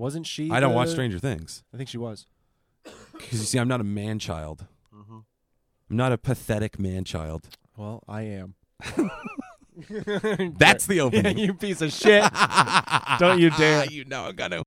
Wasn't she? I don't the- watch Stranger Things I think she was. because you see, I'm not a man child. Mm-hmm. I'm not a pathetic man child. Well, I am. That's the Yeah, opening. you piece of shit. Don't you dare. you know I'm gonna.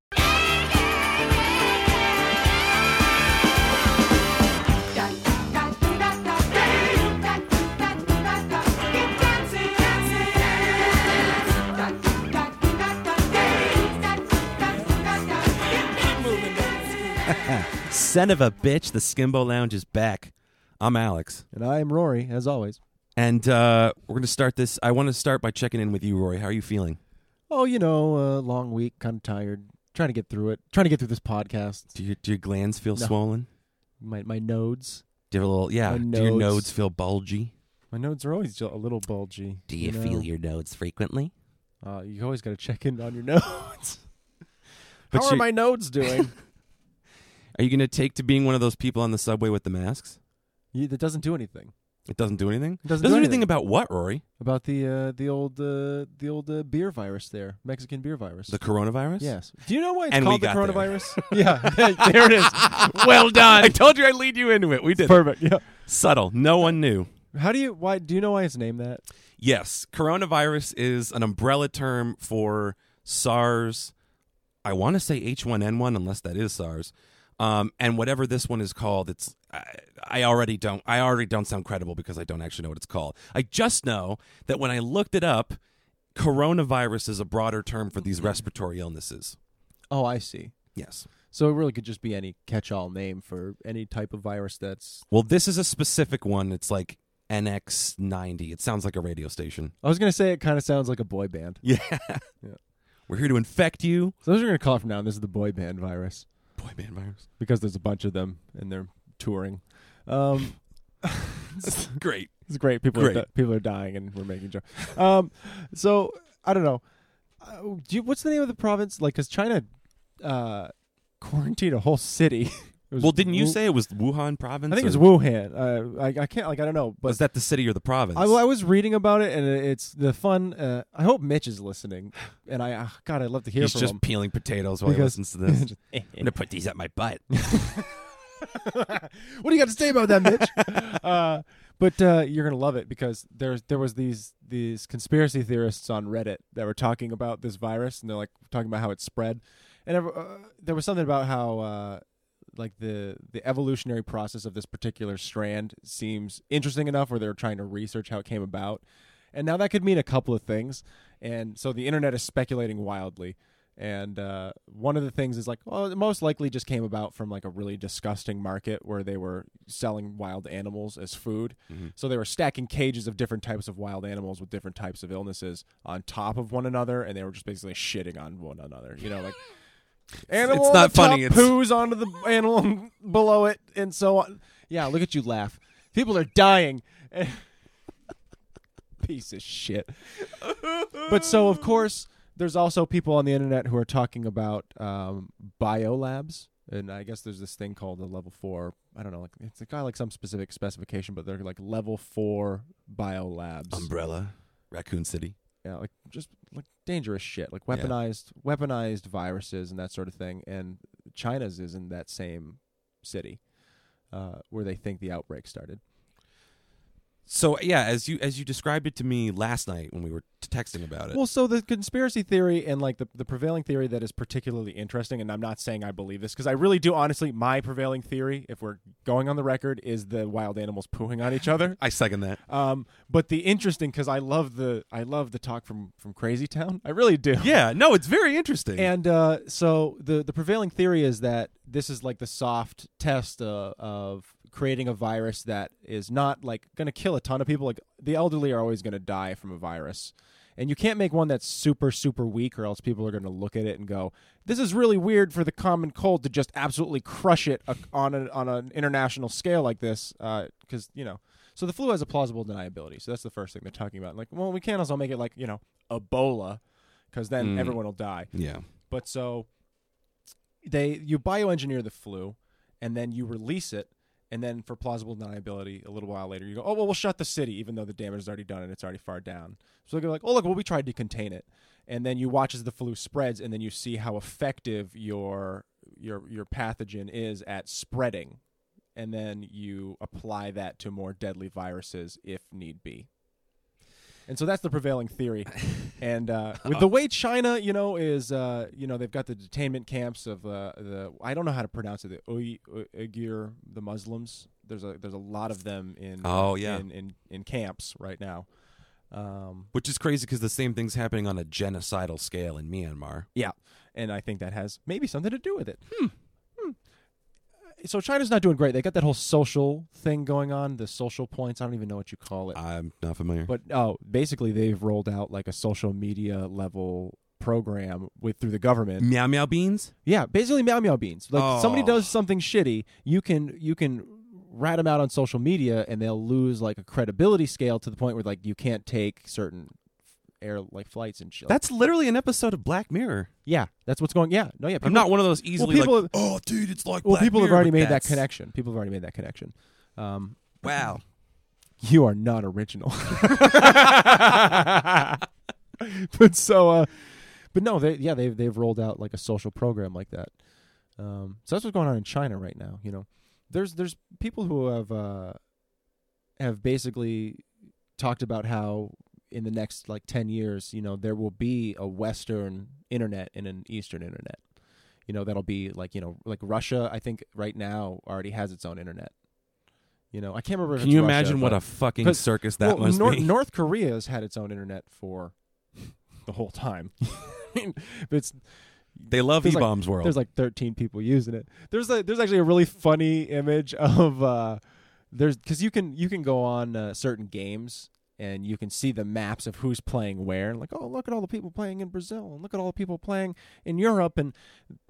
Son of a bitch, the Skimbo Lounge is back. I'm Alex. And I am Rory, as always. And uh, we're going to start this. I want to start by checking in with you, Rory. How are you feeling? Oh, you know, uh, long week, kind of tired. Trying to get through it. Trying to get through this podcast. Do, you, do your glands feel No. swollen? My my nodes. Do you have a little, yeah, My do your nodes. nodes feel bulgy? My nodes are always a little bulgy. Do you, know? feel your nodes frequently? Uh, you always got to check in on your nodes. But How are you- my nodes doing? Are you going to take to being one of those people on the subway with the masks? you, that doesn't do anything. It doesn't do anything. It doesn't Doesn't do anything anything. about what, Rory? About the uh, the old uh, the old uh, beer virus there, Mexican beer virus. The coronavirus. yes. Do you know why it's And called the coronavirus? yeah, there it is. Well done. I told you I'd lead you into it. We did. it. Perfect. Yeah. Subtle. No one knew. How do you why do you know why it's named that? Yes, coronavirus is an umbrella term for SARS. I want to say H1N1, unless that is SARS. Um, and whatever this one is called, it's I, I already don't I already don't sound credible because I don't actually know what it's called. I just know that when I looked it up, coronavirus is a broader term for these respiratory illnesses. Oh, I see. Yes. So it really could just be any catch-all name for any type of virus that's. Well, this is a specific one. It's like NX90. It sounds like a radio station. I was gonna say it kind of sounds like a boy band. Yeah. Yeah. We're here to infect you. So those are gonna call it from now. on. This is the boy band virus Band virus. because there's a bunch of them and they're touring. Um, Great. It's great. People are di- people are dying, and we're making jokes. Um, so I don't know. Uh, do you, what's the name of the province? Like, because China uh, quarantined a whole city. Well, didn't you Wu- say it was Wuhan province? I think it's or- Wuhan. Uh, I, I can't like I don't know, but Was that the city or the province? I, I was reading about it, and it's the fun. Uh, I hope Mitch is listening, and I uh, God, I'd love to hear He's from just him. peeling potatoes while Because- he listens to this. I'm gonna put these up my butt. what do you got to say about that, Mitch? uh, but uh, you're gonna love it because there's there was these these conspiracy theorists on Reddit that were talking about this virus, and they're like talking about how it spread, and ever, uh, there was something about how uh, like the the evolutionary process of this particular strand seems interesting enough, where they're trying to research how it came about, and now that could mean a couple of things, and so the internet is speculating wildly. And uh, one of the things is like, well, it most likely just came about from like a really disgusting market where they were selling wild animals as food. So they were stacking cages of different types of wild animals with different types of illnesses on top of one another, and they were just basically shitting on one another. You know, like animal it's not on the top funny, it's- poos onto the animal below it, and so on. Yeah, look at you laugh. People are dying. Piece of shit. But so of course, there's also people on the internet who are talking about um, biolabs, and I guess there's this thing called a level four. I don't know, like it's got like some specific specification, but they're like level four biolabs. Umbrella, Raccoon City. yeah, like just like dangerous shit, like weaponized, weaponized viruses and that sort of thing. And China's is in that same city uh, where they think the outbreak started. So yeah, as you as you described it to me last night when we were texting about it. Well, so the conspiracy theory and like the, the prevailing theory that is particularly interesting, and I'm not saying I believe this because I really do honestly. My prevailing theory, if we're going on the record, is the wild animals pooing on each other. I second that. Um, but the interesting because I love the I love the talk from from Crazy Town. I really do. Yeah, no, it's very interesting. And uh, so the the prevailing theory is that this is like the soft test uh, of creating a virus that is not like going to kill a ton of people. Like the elderly are always going to die from a virus, and you can't make one that's super super weak, or else people are going to look at it and go, "This is really weird for the common cold to just absolutely crush it uh, on a, on an international scale like this." Because you know. So the flu has a plausible deniability. So that's the first thing they're talking about. Like, well, we can't also make it like you know Ebola, because then Mm. everyone will die. yeah, But so they you bioengineer the flu and then you release it And then for plausible deniability, a little while later, you go, oh well, we'll shut the city, even though the damage is already done and it's already far down. So they're like, oh look, well we tried to contain it, and then you watch as the flu spreads, and then you see how effective your your your pathogen is at spreading, and then you apply that to more deadly viruses if need be. And so that's the prevailing theory. And uh, with the way China, you know, is uh, you know they've got the detainment camps of uh, the I don't know how to pronounce it the Uy- Uy- Uyghur the Muslims. There's a there's a lot of them in Oh, yeah. in, in, in camps right now. Um, Which is crazy because the same thing's happening on a genocidal scale in Myanmar. yeah, and I think that has maybe something to do with it. So China's not doing great. They got that whole social thing going on, the social points. I don't even know what you call it. I'm not familiar. But oh, basically they've rolled out like a social media level program with through the government. Meow meow beans? Yeah, basically meow meow beans. Like somebody Oh. does something shitty, you can you can rat them out on social media, and they'll lose like a credibility scale to the point where like you can't take certain air like flights and shit. That's literally an episode of Black Mirror. yeah, that's what's going. Yeah, no, yeah. People, I'm not one of those easily people- like, oh, dude, it's like well, Black people have Mirror, already but made that that's- connection. People have already made that connection. Um, Wow. you are not original. but so, uh, but no, they yeah they've they've rolled out like a social program like that. Um, so that's what's going on in China right now. You know, there's there's people who have uh, have basically talked about how in the next like ten years, you know, there will be a Western internet and an Eastern internet. You know, that'll be like you know like Russia. I think right now already has its own internet. You know, I can't remember. Can it's you Russia, imagine what a fucking circus that well, must Nor- be? North Korea's had its own internet for the whole time. I mean, but it's they love E like- bombs world. there's like 13 people using it. There's a, there's actually a really funny image of uh there's cuz you can you can go on uh, certain games and you can see the maps of who's playing where and like oh look at all the people playing in Brazil and look at all the people playing in Europe and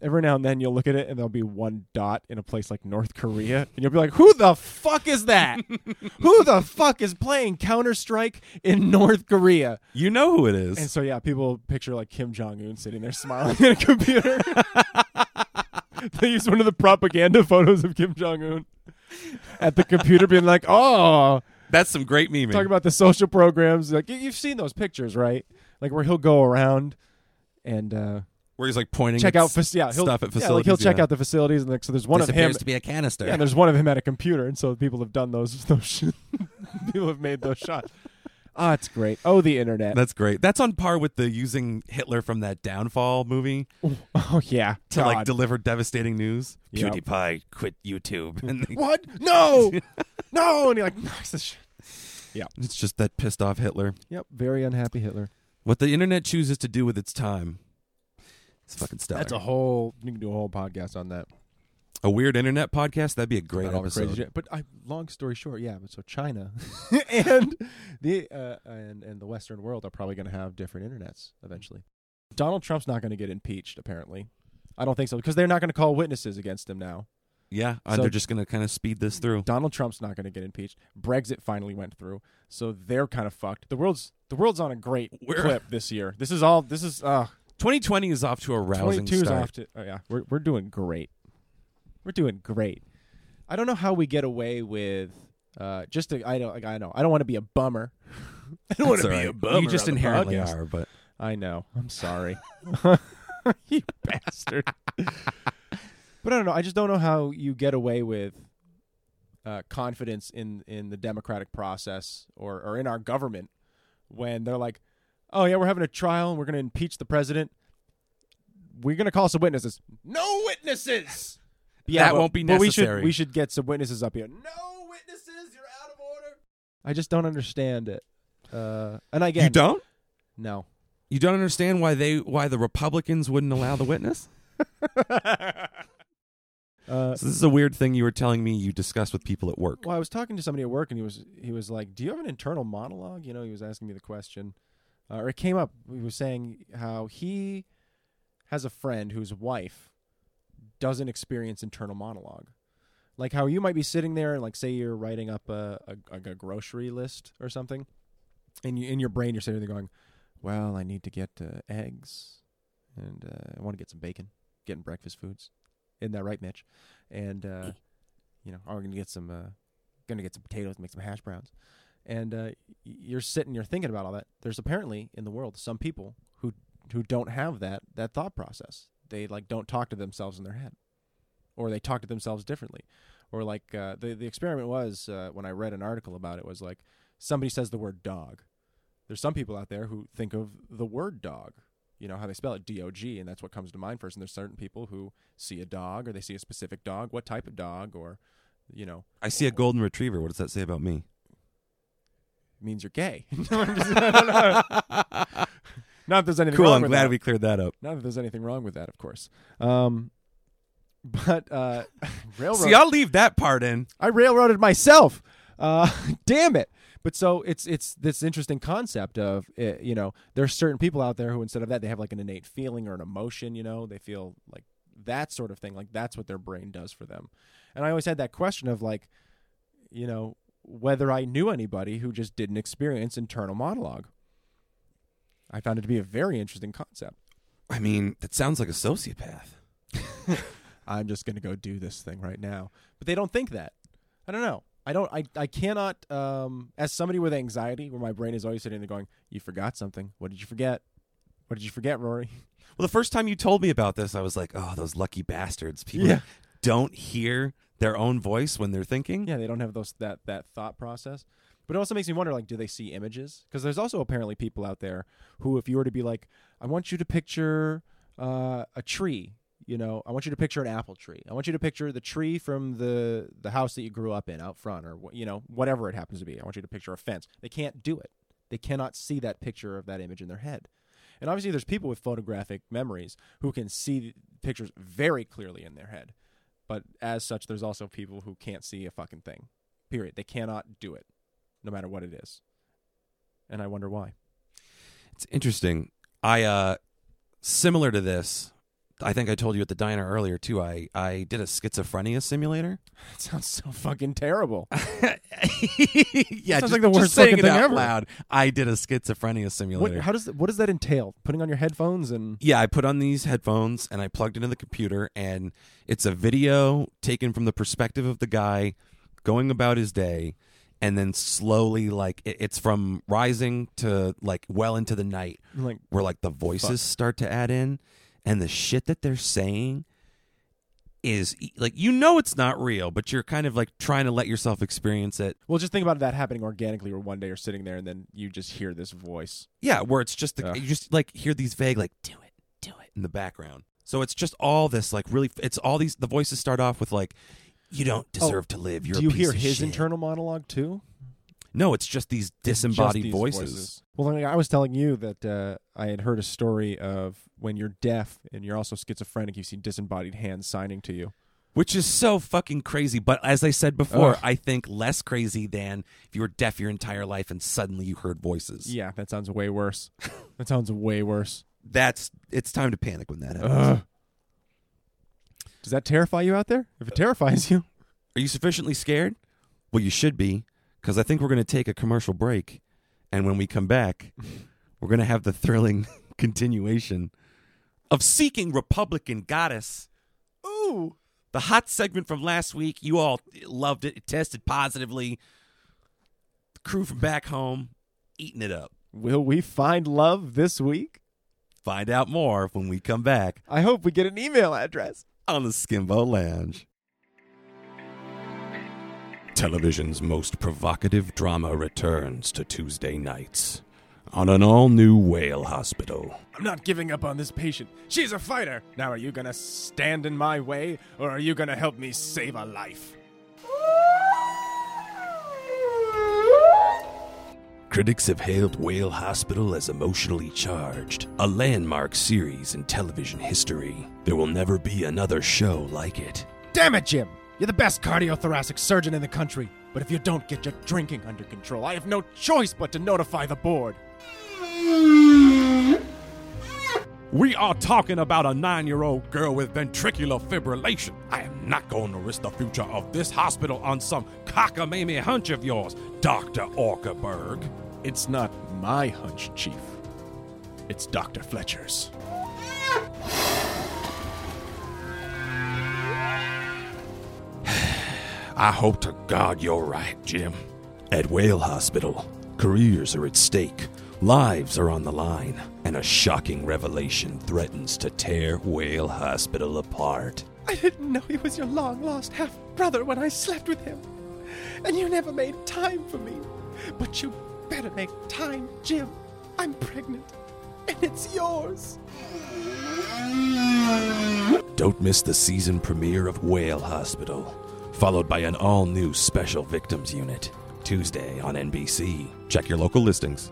every now and then you'll look at it and there'll be one dot in a place like North Korea and you'll be like who the fuck is that? who the fuck is playing Counter-Strike in North Korea? you know who it is. And so yeah, people picture like Kim Jong Un sitting there smiling at a computer. they use one of the propaganda photos of Kim Jong Un at the computer, being like, "Oh, That's some great memeing. talk about the social programs." Like you- you've seen those pictures, right? Like where he'll go around and uh, where he's like pointing check out, fac- yeah, he'll, stuff at facilities. yeah, like he'll check yeah. out the facilities, and like, so there's one this of him. appears to be a canister. Yeah, there's one of him at a computer, and so people have done those. Those people have made those shots. Ah, it's great. Oh, the internet. That's great. That's on par with the using Hitler from that Downfall movie oh yeah, to God. like deliver devastating news. Yep. PewDiePie quit YouTube, and they- What? No, no! And he like knocks the shit. It's just that pissed off Hitler. Yep, very unhappy Hitler. What the internet chooses to do with its time, it's fucking stellar. That's a whole. You can do a whole podcast on that. A weird internet podcast. That'd be a great About all the episode. crazy shit. But I, long story short, yeah. But so China and the uh, and and the Western world are probably going to have different internets eventually. Donald Trump's not going to get impeached. Apparently, I don't think so because they're not going to call witnesses against him now. Yeah, and So- they're just gonna kind of speed this through. Donald Trump's not going to get impeached. Brexit finally went through, so they're kind of fucked. The world's the world's on a great We're- clip this year. This is all. This is uh 2020 is off to a rousing 22's start. off to. Oh yeah, we're we're doing great. We're doing great. I don't know how we get away with uh just to, I don't like I know. I don't want to be a bummer. I don't want to be a bummer. You just inherently podcast. are, but I know. I'm sorry. you bastard. But I don't know. I just don't know how you get away with uh, confidence in in the democratic process or or in our government when they're like, "Oh yeah, we're having a trial and we're going to impeach the president. We're going to call some witnesses. No witnesses. Yeah, That but- won't be but we necessary. should we should get some witnesses up here. No witnesses. You're out of order. I just don't understand it. Uh, and again, you don't. No. You don't understand why they why the Republicans wouldn't allow the witness. Uh, So this is a weird thing you were telling me you discussed with people at work. well, I was talking to somebody at work, and he was he was like, "Do you have an internal monologue?" You know, he was asking me the question, uh, or it came up. He was saying how he has a friend whose wife doesn't experience internal monologue, like how you might be sitting there and like say you're writing up a a, a grocery list or something, and you, in your brain you're sitting there going, "Well, I need to get uh, eggs, and uh, I want to get some bacon, getting breakfast foods." Isn't that right, Mitch? And uh, you know, we're gonna get some, uh, gonna get some potatoes, make some hash browns, and uh, you're sitting, you're thinking about all that. There's apparently in the world some people who who don't have that that thought process. They like don't talk to themselves in their head, or they talk to themselves differently, or like uh, the the experiment was uh, when I read an article about it was like somebody says the word dog. There's some people out there who think of the word dog you know how they spell it d-o-g and that's what comes to mind first and there's certain people who see a dog or they see a specific dog what type of dog or you know I see a golden retriever. What does that say about me? means you're gay No, I'm just- I don't not that there's anything Cool. wrong I'm with glad that. we cleared that up. not that there's anything wrong with that of course um but uh railroad See, I'll leave that part in. I railroaded myself. Uh, damn it. But so it's it's this interesting concept of uh, you know there's certain people out there who instead of that they have like an innate feeling or an emotion you know they feel like that sort of thing like that's what their brain does for them, and I always had that question of like you know whether I knew anybody who just didn't experience internal monologue. I found it to be a very interesting concept. I mean, that sounds like a sociopath. I'm just going to go do this thing right now. But they don't think that. I don't know. I don't. I. I cannot. Um, as somebody with anxiety, where my brain is always sitting there going, "You forgot something. What did you forget? What did you forget, Rory?" Well, the first time you told me about this, I was like, "Oh, those lucky bastards! People Yeah. don't hear their own voice when they're thinking." Yeah, they don't have those that that thought process. But it also makes me wonder, like, do they see images? Because there's also apparently people out there who, if you were to be like, "I want you to picture uh, a tree," you know, I want you to picture an apple tree. I want you to picture the tree from the the house that you grew up in out front, or you know, whatever it happens to be. I want you to picture a fence. They can't do it. They cannot see that picture of that image in their head. And obviously, there's people with photographic memories who can see pictures very clearly in their head. But as such, there's also people who can't see a fucking thing. Period. They cannot do it, no matter what it is. And I wonder why. It's interesting. I uh similar to this. I think I told you at the diner earlier too. I I did a schizophrenia simulator. That sounds so fucking terrible. yeah, Sounds just, like the worst saying it thing out ever. loud. I did a schizophrenia simulator. What, how does what does that entail? Putting on your headphones and yeah, I put on these headphones and I plugged into the computer, and it's a video taken from the perspective of the guy going about his day, and then slowly, like it, it's from rising to like well into the night, like where like the voices start to add in, and the shit that they're saying is like you know it's not real, but you're kind of like trying to let yourself experience it. well, just think about that happening organically, where one day you're sitting there and then you just hear this voice. Yeah, where it's just the, you just like hear these vague like do it, do it in the background. So it's just all this like really it's all these the voices start off with like you don't oh, deserve to live. You're Oh, Do you hear his shit." internal monologue too? No, it's just these Just disembodied these voices. Well, like, I was telling you that uh, I had heard a story of when you're deaf and you're also schizophrenic, you see disembodied hands signing to you. Which is so fucking crazy. But as I said before, Ugh. I think less crazy than if you were deaf your entire life and suddenly you heard voices. Yeah, that sounds way worse. that sounds way worse. That's it's time to panic when that happens. Ugh. Does that terrify you out there? If it terrifies you, Are you sufficiently scared? Well, you should be, because I think we're going to take a commercial break. And when we come back, we're going to have the thrilling continuation of Seeking Republican Goddess. ooh, The hot segment from last week. You all loved it. It tested positively. The crew from back home eating it up. will we find love this week? Find out more when we come back I hope we get an email address. on the Skimbo Lounge. Television's most provocative drama returns to Tuesday nights on an all new whale hospital. I'm not giving up on this patient. She's a fighter. Now, are you gonna stand in my way, or are you gonna help me save a life? Critics have hailed Whale Hospital as emotionally charged, a landmark series in television history. There will never be another show like it. Damn it, Jim! You're the best cardiothoracic surgeon in the country. But if you don't get your drinking under control, I have no choice but to notify the board. We are talking about a nine year old girl with ventricular fibrillation. I am not going to risk the future of this hospital on some cockamamie hunch of yours, Dr. Orkerberg. It's not my hunch, Chief. It's Dr. Fletcher's. I hope to God you're right, Jim. At Whale Hospital, careers are at stake, lives are on the line, and a shocking revelation threatens to tear Whale Hospital apart. I didn't know he was your long lost half brother when I slept with him. And you never made time for me. But you better make time, Jim. I'm pregnant. And it's yours. Don't miss the season premiere of Whale Hospital, followed by an all new Special Victims Unit. Tuesday on NBC. Check your local listings.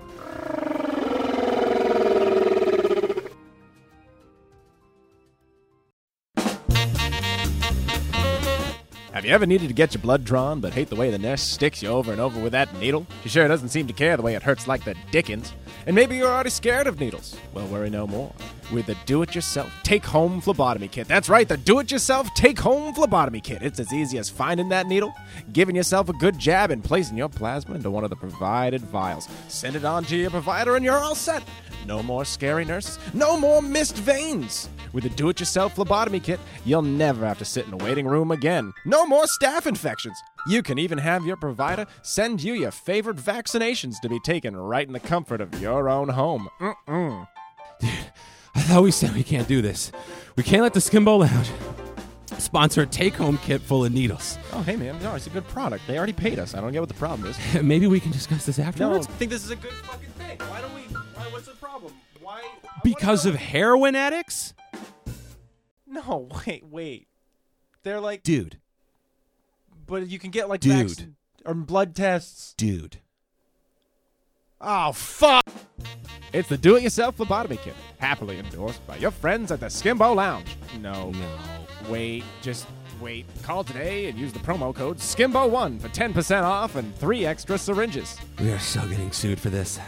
Have you ever needed to get your blood drawn but hate the way the nurse sticks you over and over with that needle? She sure doesn't seem to care the way it hurts like the dickens. And maybe you're already scared of needles. Well, worry no more. With the do it yourself take home phlebotomy kit. That's right, the do it yourself take home phlebotomy kit. It's as easy as finding that needle, giving yourself a good jab, and placing your plasma into one of the provided vials. Send it on to your provider, and you're all set. No more scary nurses, no more missed veins. With the do it yourself phlebotomy kit, you'll never have to sit in a waiting room again. No more staph infections. You can even have your provider send you your favorite vaccinations to be taken right in the comfort of your own home. Mm-mm. I thought we said we can't do this. We can't let the Skimbo Lounge sponsor a take home kit full of needles. Oh, hey, man. No, it's a good product. They already paid us. I don't get what the problem is. Maybe we can discuss this No, afterwards. I think this is a good fucking thing. Why don't we? Why, what's the problem? Why? Because of heroin addicts? No, wait, wait. They're like, Dude, but you can get like Dude. vaccine or blood tests. dude. Oh, fuck! It's the do-it-yourself phlebotomy kit, happily endorsed by your friends at the Skimbo Lounge. No, No. wait, just wait. Call today and use the promo code SKIMBO1 for 10% off and three extra syringes. We are so getting sued for this.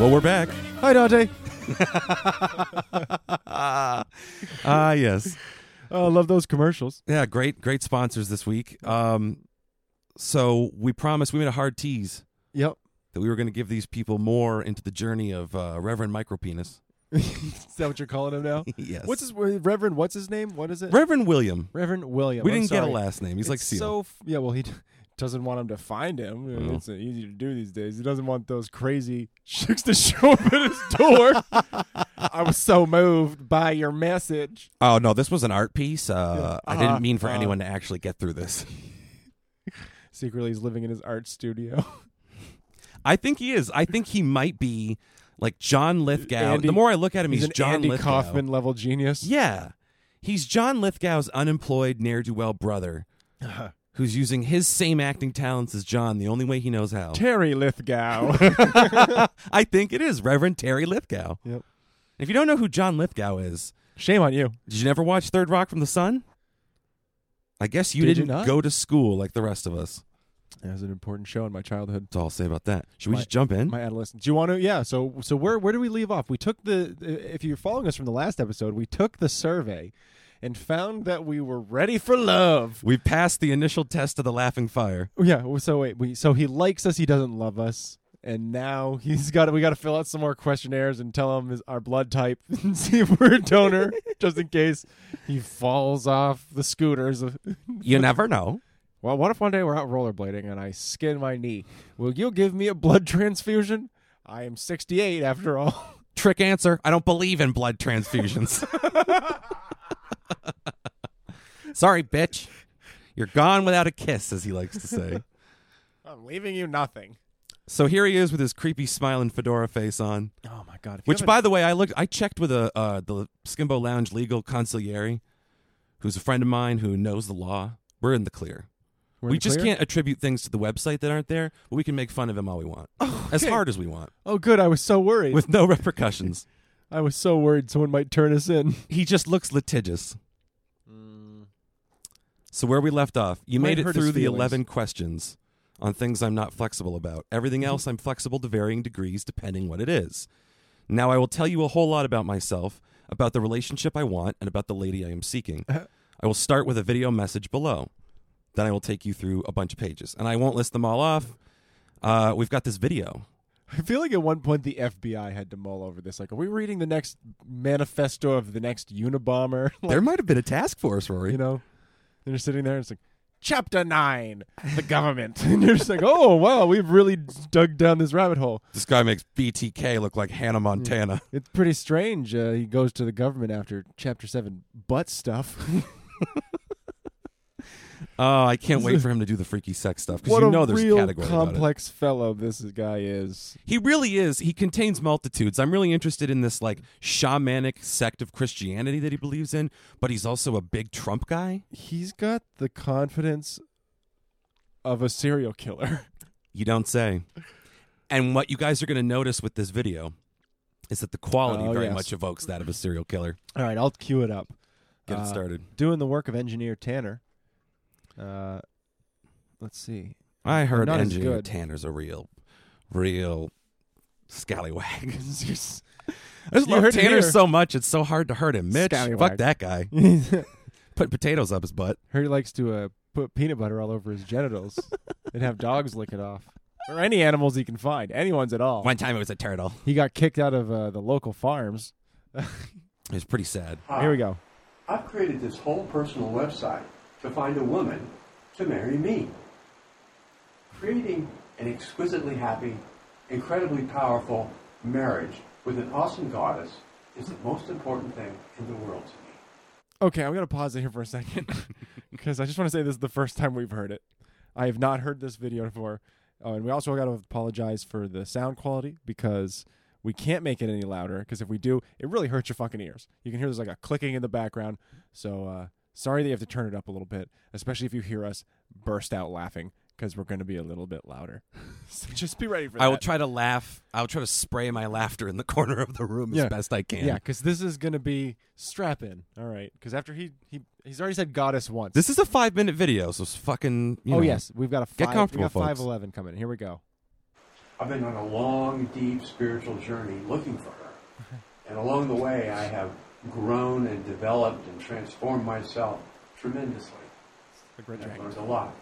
Well, we're back. Hi, Dante. Ah, yes. Oh, I love those commercials. Yeah, great, great sponsors this week. Um, so we promised we made a hard tease Yep. that we were going to give these people more into the journey of uh, Reverend Micropenis. is that what you're calling him now? yes. What's his Reverend? What's his name? What is it? Reverend William? Reverend William. We I'm didn't get a sorry. last name. He's like It's Seal. so f- yeah. Well, he doesn't want him to find him. Oh. It's uh, easy to do these days. He doesn't want those crazy chicks to show up at his door. I was so moved by your message. oh no, this was an art piece. Uh, I Uh-huh. didn't mean for Uh. anyone to actually get through this. Secretly, he's living in his art studio. I think he is. I think he might be like John Lithgow. Andy- the more I look at him, he's he's, John Andy Lithgow. Kaufman level genius. Yeah, he's John Lithgow's unemployed ne'er do well brother, who's using his same acting talents as John the only way he knows how. Terry Lithgow. I think it is Reverend Terry Lithgow. Yep. If you don't know who John Lithgow is, Shame on you. did you never watch Third Rock from the Sun? I guess you Did you didn't not? go to school like the rest of us. That was an important show in my childhood. That's all I'll say about that. Should we My- just jump in? My adolescence. Do you want to? Yeah. So so where where do we leave off? We took the. If you're following us from the last episode, we took the survey, and found that we were ready for love. we passed the initial test of the laughing fire. Yeah. So wait. We so he likes us. He doesn't love us. And now he's got. We got to fill out some more questionnaires and tell him his, our blood type and see if we're a donor, just in case he falls off the scooters. You never know. Well, what if one day we're out rollerblading and I skin my knee? Will you give me a blood transfusion? I am 68 after all. Trick answer. I don't believe in blood transfusions. Sorry, bitch. You're gone without a kiss, as he likes to say. I'm leaving you nothing. So here he is with his creepy smiling fedora face on. Oh my god! Which, by the way, I looked. I checked with a uh, the Skimbo Lounge legal consigliere, who's a friend of mine who knows the law. We're in the clear. We're we just clear? can't attribute things to the website that aren't there, but we can make fun of him all we want, as okay. hard as we want, Oh, good. I was so worried. with no repercussions. I was so worried someone might turn us in. he just looks litigious. So where we left off, you Might made it hurt his through the feelings. eleven questions on things I'm not flexible about. Everything Mm-hmm. else I'm flexible to varying degrees, depending what it is. Now I will tell you a whole lot about myself. about the relationship I want and about the lady I am seeking. I will start with a video message below. Then I will take you through a bunch of pages, and I won't list them all off. Uh, we've got this video. I feel like at one point the FBI had to mull over this. Like, are we reading the next manifesto of the next Unabomber? Like, There might have been a task force, Rory. you know, they're sitting there and it's like, Chapter 9, the government. and you're just like, oh, wow, we've really dug down this rabbit hole. This guy makes BTK look like Hannah Montana. It's pretty strange. Uh, he goes to the government after Chapter 7 butt stuff. Oh, I can't wait for him to do the freaky sex stuff because what you a know there's real a category about it. complex fellow this guy is. He really is. He contains multitudes. I'm really interested in this like shamanic sect of Christianity that he believes in, but he's also a big Trump guy. He's got the confidence of a serial killer. You don't say. And what you guys are going to notice with this video is that the quality Oh, very yes. much evokes that of a serial killer. All right, I'll cue it up. Get Uh, it started. Doing the work of engineer Tanner. Uh, let's see. I heard not as engineer good. Tanner's a real, real scallywag. I You just love heard it Tanner here. so much; it's so hard to hurt him. Mitch, Scallywag. fuck that guy. Put potatoes up his butt. Heard he likes to uh, put peanut butter all over his genitals and have dogs lick it off. Or any animals he can find. Anyone's at all. One time it was a turtle. He got kicked out of uh, the local farms. It was pretty sad. Hi. Here we go. I've created this whole personal website to find a woman to marry me. Creating an exquisitely happy, incredibly powerful marriage with an awesome goddess is the most important thing in the world to me. Okay, I'm going to pause it here for a second because I just want to say this is the first time we've heard it. I have not heard this video before. Oh, and we also got to apologize for the sound quality because we can't make it any louder because if we do, it really hurts your fucking ears. You can hear there's like a clicking in the background. So uh, sorry that you have to turn it up a little bit, especially if you hear us burst out laughing because we're going to be a little bit louder. so just be ready for that. I will try to laugh. I will try to spray my laughter in the corner of the room Yeah. as best I can. Yeah, because this is going to be strap in. All right. Because after he, he he's already said goddess once. This is a five minute video, so it's fucking. You oh know, yes, we've got a Get comfortable, we got folks. five eleven coming. Here we go. I've been on a long, deep spiritual journey looking for her. And along the way, I have grown and developed and transformed myself tremendously. The Great I've learned a lot.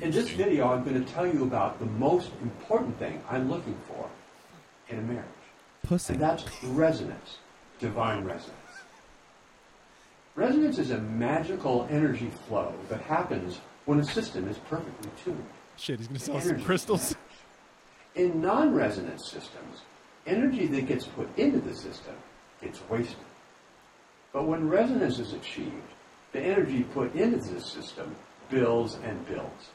In this video, I'm going to tell you about the most important thing I'm looking for in a marriage. Pussy. And that's resonance, divine resonance. Resonance is a magical energy flow that happens when a system is perfectly tuned. Shit, he's gonna sell some Energy. crystals. In non resonance systems, energy that gets put into the system gets wasted. But when resonance is achieved, the energy put into this system builds and builds.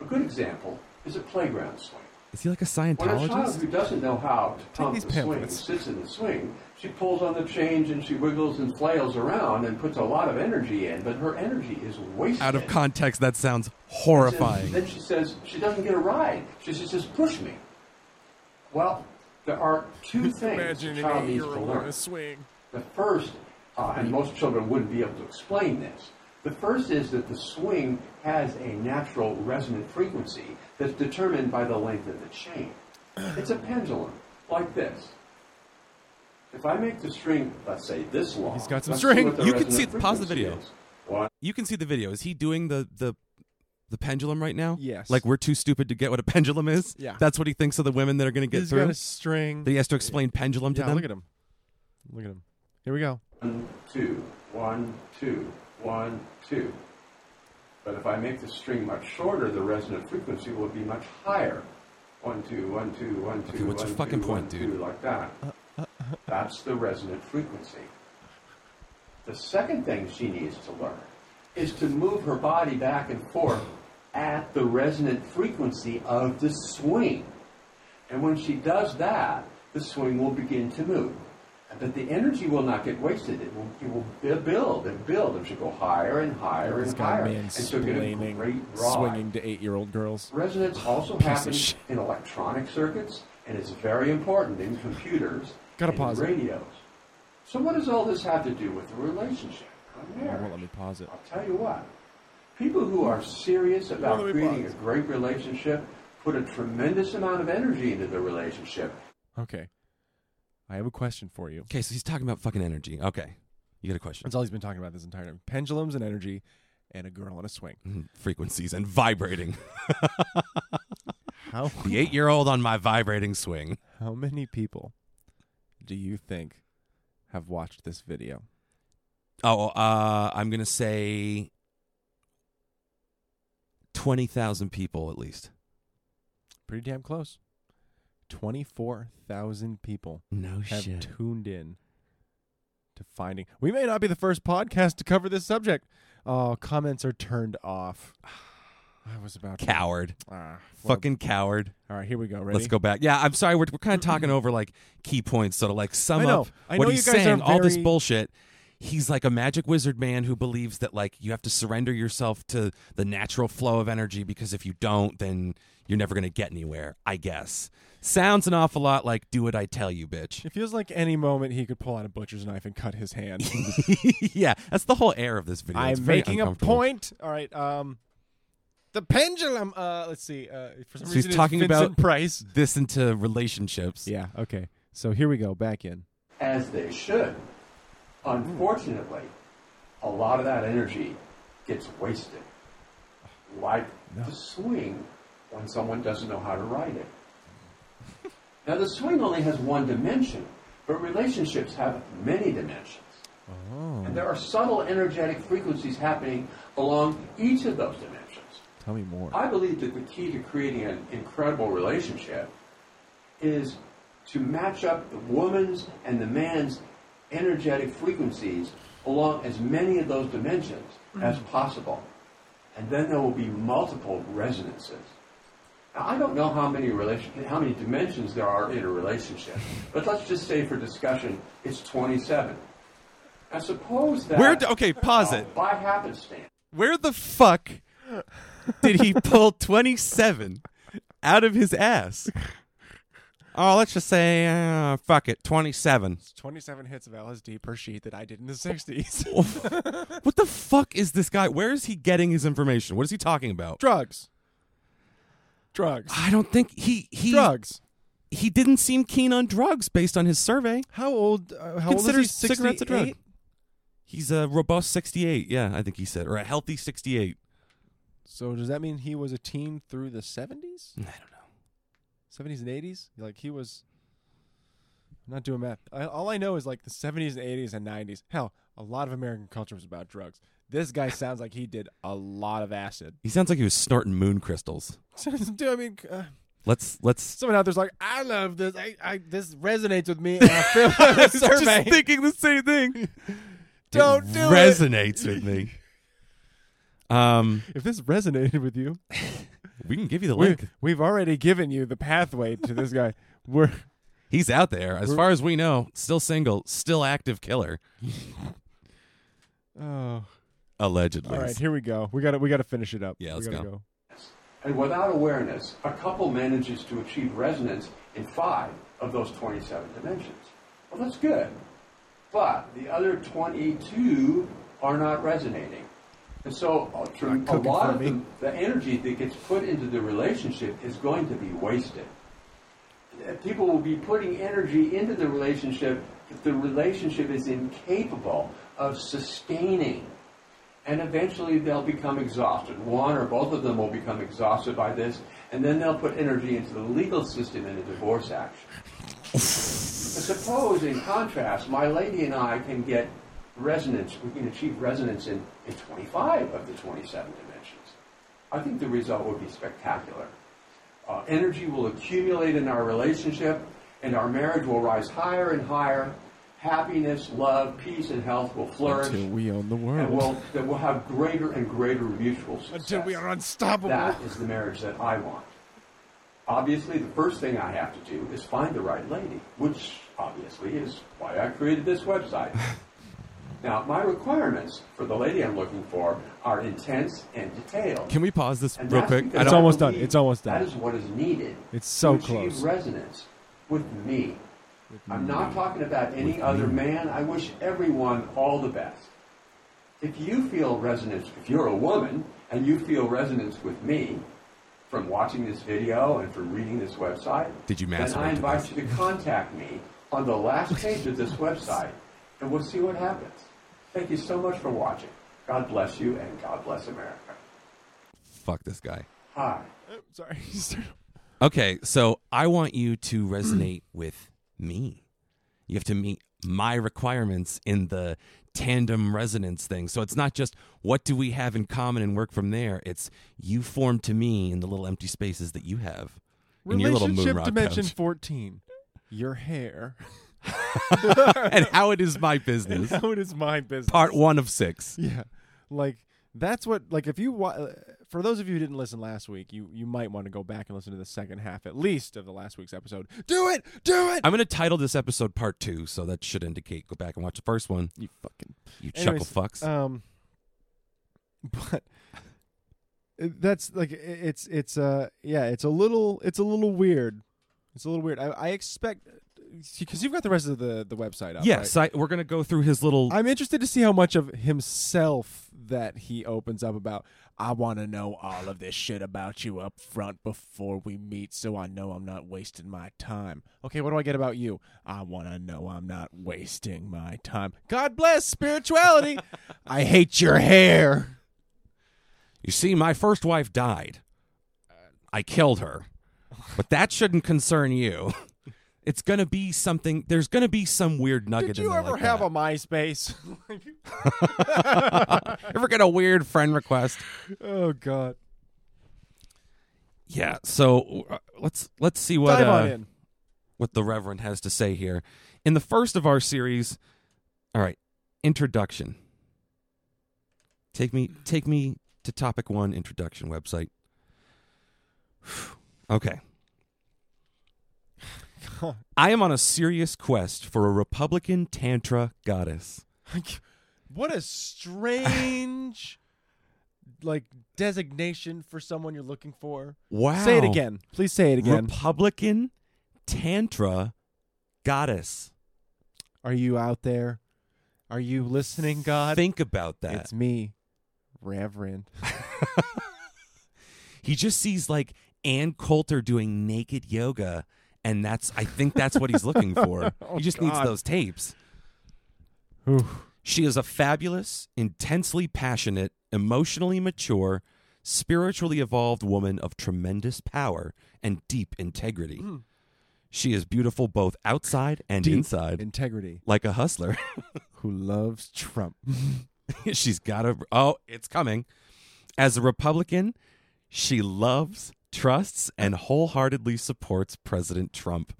A good example is a playground swing. Is he like a Scientologist? When a child who doesn't know how to pump the swing sits in the swing, she pulls on the change and she wiggles and flails around and puts a lot of energy in, but her energy is wasted. Out of context, that sounds horrifying. Then she says she doesn't get a ride. She just says, push me. Well, there are two things a child needs to learn. swing. The first, uh, and most children wouldn't be able to explain this, the first is that the swing has a natural resonant frequency that's determined by the length of the chain. It's a pendulum, like this. If I make the string, let's say this long, He's got some string. You can see- pause the video. is. You can see the video. Is he doing the the the pendulum right now? Yes. Like we're too stupid to get what a pendulum is. Yeah. That's what he thinks of the women that are going to get He's through. got a string. that he has to explain pendulum to yeah, them. look at him. Look at him. Here we go. One, two, one, two, one, two. But if I make the string much shorter, the resonant frequency will be much higher. One, two, one, two, one, two, Okay, what's your fucking two, point, one, dude? two, like that. Uh, uh, uh, That's the resonant frequency. The second thing she needs to learn is to move her body back and forth at the resonant frequency of the swing. And when she does that, the swing will begin to move. But the energy will not get wasted. It will, it will build and build. It should go higher and higher This and higher. And she'll get a great ride. swinging to eight-year-old girls. Resonance also Piece happens in electronic circuits, and it's very important in computers Gotta and pause it. radios. So what does all this have to do with the relationship? Well, let me pause it. I'll tell you what. People who are serious about let me creating a great relationship put a tremendous amount of energy into the relationship. Okay. I have a question for you. Okay, so he's talking about fucking energy. Okay, you got a question? That's all he's been talking about this entire time. Pendulums and energy, and a girl on a swing. Mhm, Frequencies and vibrating. How the eight-year-old on my vibrating swing. how many people do you think have watched this video? Oh, uh, I'm gonna say twenty thousand people at least. Pretty damn close. Twenty-four thousand people No have tuned in to finding. We may not be the first podcast to cover this subject. Oh, comments are turned off. I was about to. Coward, Ah, well, fucking coward. All right, here we go. Ready? Let's go back. Yeah, I'm sorry. We're, we're kind of talking over like key points, so to like sum I know. up I what know he's you guys are saying. All this very- bullshit. He's like a magic wizard man who believes that like you have to surrender yourself to the natural flow of energy because if you don't, then you're never gonna get anywhere. I guess sounds an awful lot like "Do what I tell you, bitch." It feels like any moment he could pull out a butcher's knife and cut his hand. yeah, that's the whole air of this video. It's I'm very making a uncomfortable. point. All right. Um, the pendulum. Uh, let's see. Uh, for some So he's reason, it's talking Vincent about- Price. This into relationships. Yeah. Okay. So here we go. Back in. as they should. Unfortunately, a lot of that energy gets wasted. Like the swing when someone doesn't know how to ride it. now, the swing only has one dimension, but relationships have many dimensions. Oh. And there are subtle energetic frequencies happening along each of those dimensions. Tell me more. I believe that the key to creating an incredible relationship is to match up the woman's and the man's energetic frequencies along as many of those dimensions as possible. And then there will be multiple resonances. Now, I don't know how many relation, how many dimensions there are in a relationship, but let's just say for discussion, it's 27. I suppose that Where? d- okay, pause uh, it. by happenstance. Where the fuck did he pull 27 out of his ass? Oh, let's just say, uh, fuck it, 27. It's 27 hits of LSD per sheet that I did in the 60s. what the fuck is this guy? Where is he getting his information? What is he talking about? Drugs. Drugs. I don't think he he Drugs. he didn't seem keen on drugs based on his survey. How old? Uh, how old is he? Considers cigarettes a drug. He's a robust 68, yeah, I think he said, or a healthy 68. So does that mean he was a teen through the 70s? I don't know. 70s and 80s? Like he was. I'm not doing math. I, all I know is like the 70s and 80s and 90s. Hell, a lot of American culture was about drugs. This guy sounds like he did a lot of acid. He sounds like he was snorting moon crystals. Dude, I mean, uh, Let's let's someone out there's like, I love this. I, I this resonates with me. And I feel a survey. Just thinking the same thing. Don't it do it. resonates with me. Um, If this resonated with you, we can give you the we, link. we've already given you the pathway to this guy. We're He's out there, as far as we know. Still single, still active killer, oh, allegedly. all right. Here we go. We got to we got to finish it up. Yeah, We let's gotta go. And without awareness, a couple manages to achieve resonance in five of those 27 dimensions. Well, that's good. But the other 22 are not resonating. And so uh, a lot of the, the energy that gets put into the relationship is going to be wasted. People will be putting energy into the relationship that the relationship is incapable of sustaining and eventually they'll become exhausted. One or both of them will become exhausted by this, and then they'll put energy into the legal system in a divorce action. Suppose, in contrast, my lady and I can get resonance, we can achieve resonance in, in 25 of the 27 dimensions. I think the result would be spectacular. Uh, energy will accumulate in our relationship, and our marriage will rise higher and higher. Happiness, love, peace, and health will flourish Until we own the and world. we'll, that we'll have greater and greater mutual success. Until we are unstoppable. That is the marriage that I want. Obviously, the first thing I have to do is find the right lady, which obviously is why I created this website. now, my requirements for the lady I'm looking for are intense and detailed. Can we pause this And real quick? It's almost done. It's almost done. That is what is needed. It's so to achieve close. resonance with me. I'm not talking about any other man. I wish everyone all the best. If you feel resonance, if you're a woman and you feel resonance with me from watching this video and from reading this website, Did you then I masturbate to invite you to contact me on the last page of this website, and we'll see what happens. Thank you so much for watching. God bless you, and God bless America. Fuck this guy. Hi. Oh, sorry. Okay, so I want you to resonate with me. You have to meet my requirements in the tandem resonance thing. So it's not just what do we have in common and work from there. It's you form to me in the little empty spaces that you have in your little moon Relationship dimension couch. 14. Your hair. and how it is my business. How it is my business. Part one of six. Yeah. Like that's what like if you wa- uh, for those of you who didn't listen last week, you you might want to go back and listen to the second half at least of the last week's episode. Do it. Do it. I'm going to title this episode part two, so that should indicate go back and watch the first one. you fucking You Anyways, chuckle fucks. Um, but that's like it's it's uh yeah it's a little it's a little weird. It's a little weird. I, I expect because you've got the rest of the the website up. yes, right? I, we're going to go through his little. I'm interested to see how much of himself that he opens up about. I want to know all of this shit about you up front before we meet, so I know I'm not wasting my time. Okay, what do I get about you? I want to know I'm not wasting my time. God bless spirituality. I hate your hair. You see, my first wife died. I killed her. But that shouldn't concern you. It's going to be something, there's going to be some weird nugget Did in you there ever like have that. a MySpace? Ever get a weird friend request? oh God! Yeah, so uh, let's let's see what uh, what the Reverend has to say here. In the first of our series, all right, introduction. Take me take me to topic 1 introduction website. okay. I am on a serious quest for a Republican Tantra goddess. What a strange, like designation for someone you're looking for. Wow. Say it again. Please say it again. Republican Tantra goddess. Are you out there? Are you listening, God? Think about that. It's me, Reverend. he just sees like Ann Coulter doing naked yoga, and that's I think that's what he's looking for. Oh, he just needs those tapes. She is a fabulous, intensely passionate, emotionally mature, spiritually evolved woman of tremendous power and deep integrity. Mm. She is beautiful both outside and Deep inside, integrity. like a hustler. Who loves Trump? She's got a oh, it's coming. As a Republican, she loves, trusts, and wholeheartedly supports President Trump.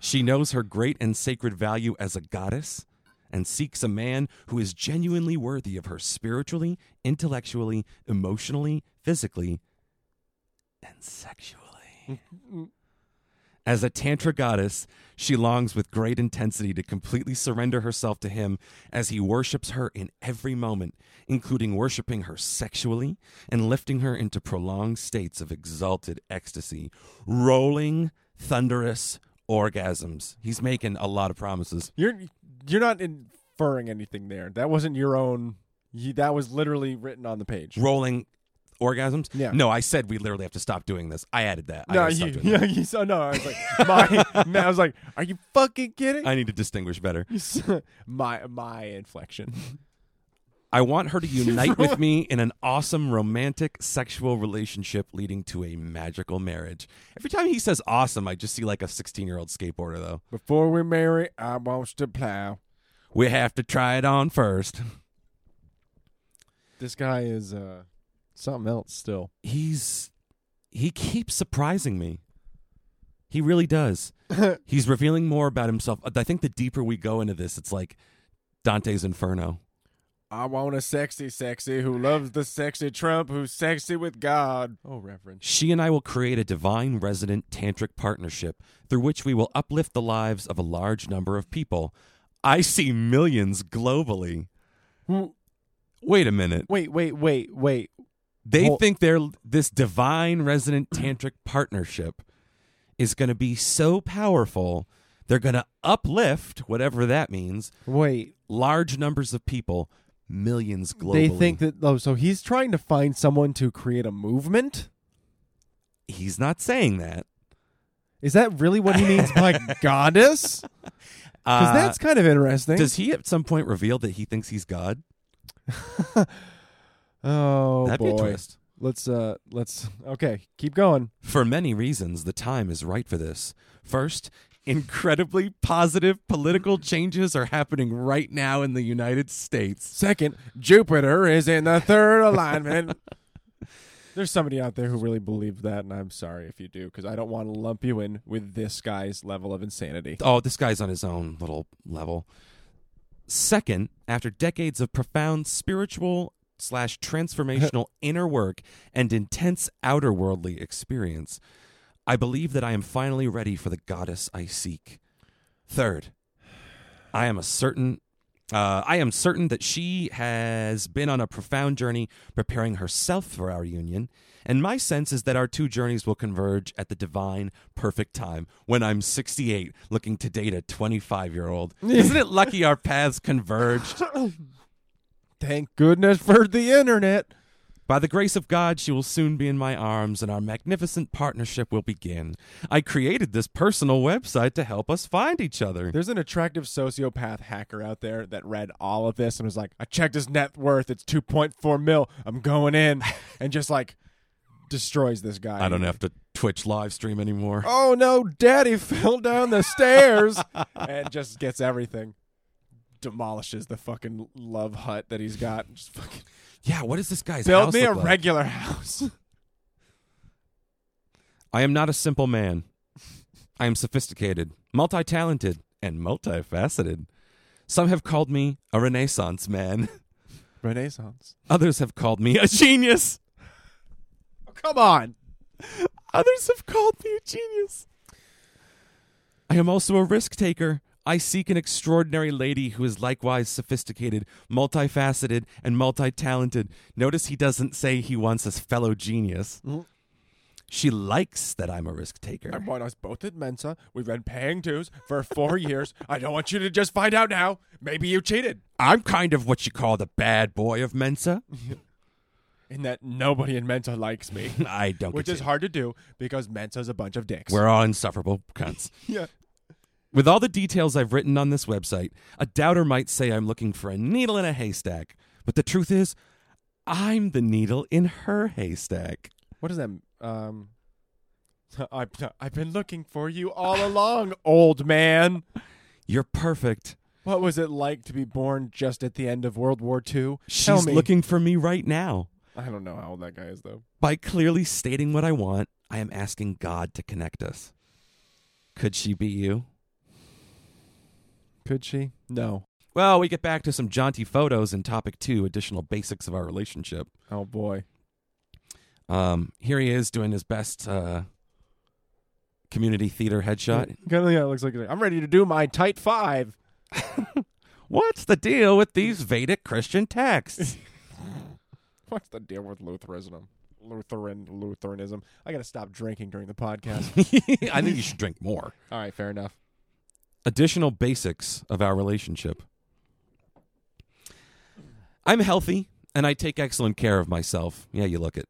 She knows her great and sacred value as a goddess and seeks a man who is genuinely worthy of her spiritually, intellectually, emotionally, physically, and sexually. Mm, mm, As a Tantra goddess, she longs with great intensity to completely surrender herself to him as he worships her in every moment, including worshiping her sexually and lifting her into prolonged states of exalted ecstasy, rolling, thunderous orgasms. He's making a lot of promises. You're you're not inferring anything there. That wasn't your own. You, that was literally written on the page. Rolling orgasms? Yeah. No, I said we literally have to stop doing this. I added that. No, stop you, doing yeah, that. you saw. No, I was like, my. no, I was like, are you fucking kidding? I need to distinguish better. my my inflection. I want her to unite with me in an awesome romantic sexual relationship leading to a magical marriage. Every time he says awesome, I just see like a 16 year old skateboarder, though. Before we marry, I want to plow. We have to try it on first. This guy is uh something else still. He's. He keeps surprising me. He really does. He's revealing more about himself. I think the deeper we go into this, it's like Dante's Inferno. I want a sexy, sexy who loves the sexy Trump, who's sexy with God. Oh, Reverend. She and I will create a divine resident tantric partnership through which we will uplift the lives of a large number of people. I see millions globally. Wait a minute. Wait, wait, wait, wait. They Well- think they're this divine resident tantric partnership is going to be so powerful. They're going to uplift whatever that means. Wait. Large numbers of people, millions globally. They think that oh, so he's trying to find someone to create a movement? he's not saying that. Is that really what he means by goddess? Because Uh, that's kind of interesting. does he at some point reveal that he thinks he's God? oh That'd be a boy. twist. Let's uh let's okay, keep going. For many reasons, the time is right for this. First, incredibly positive political changes are happening right now in the United States. Second, Jupiter is in the third alignment. There's somebody out there who really believes that, and I'm sorry if you do, because I don't want to lump you in with this guy's level of insanity. Oh, this guy's on his own little level. Second, after decades of profound spiritual slash transformational inner work and intense outer worldly experience, I believe that I am finally ready for the goddess I seek. Third, I am a certain uh, I am certain that she has been on a profound journey preparing herself for our union, and my sense is that our two journeys will converge at the divine, perfect time when I'm 68, looking to date a 25 year old. Isn't it lucky our paths converged? Thank goodness for the internet. By the grace of God, she will soon be in my arms, and our magnificent partnership will begin. I created this personal website to help us find each other. There's an attractive sociopath hacker out there that read all of this and was like, I checked his net worth. It's 2.4 mil. I'm going in. and just like destroys this guy. I don't have to Twitch live stream anymore. Oh no, daddy fell down the stairs and just gets everything. Demolishes the fucking love hut that he's got. Just fucking Yeah, what is this guy's build house me a look like? regular house. I am not a simple man. I am sophisticated, multi talented, and multifaceted. Some have called me a Renaissance man. Renaissance. Others have called me a genius. Oh, come on. Others have called me a genius. I am also a risk taker. I seek an extraordinary lady who is likewise sophisticated, multifaceted, and multi talented. Notice he doesn't say he wants a fellow genius. Mhm. She likes that I'm a risk taker. I want us both at Mensa. We've been paying dues for four years. I don't want you to just find out now. Maybe you cheated. I'm kind of what you call the bad boy of Mensa. In that nobody in Mensa likes me. I don't Which is hard to do because Mensa's a bunch of dicks. We're all insufferable cunts. yeah. With all the details I've written on this website, a doubter might say I'm looking for a needle in a haystack. But the truth is, I'm the needle in her haystack. What is that? Um, I've, I've been looking for you all along, old man. You're perfect. What was it like to be born just at the end of World War II? She's looking for me right now. I don't know how old that guy is, though. By clearly stating what I want, I am asking God to connect us. Could she be you? Could she? No. Well, we get back to some jaunty photos in topic two, additional basics of our relationship. Oh boy. Um, here he is doing his best uh, community theater headshot. Kind of, yeah, it looks like I'm ready to do my tight five. What's the deal with these Vedic Christian texts? What's the deal with Lutheranism? Lutheran Lutheranism. I got to stop drinking during the podcast. I think you should drink more. All right, fair enough. Additional basics of our relationship. I'm healthy and I take excellent care of myself. Yeah, you look it.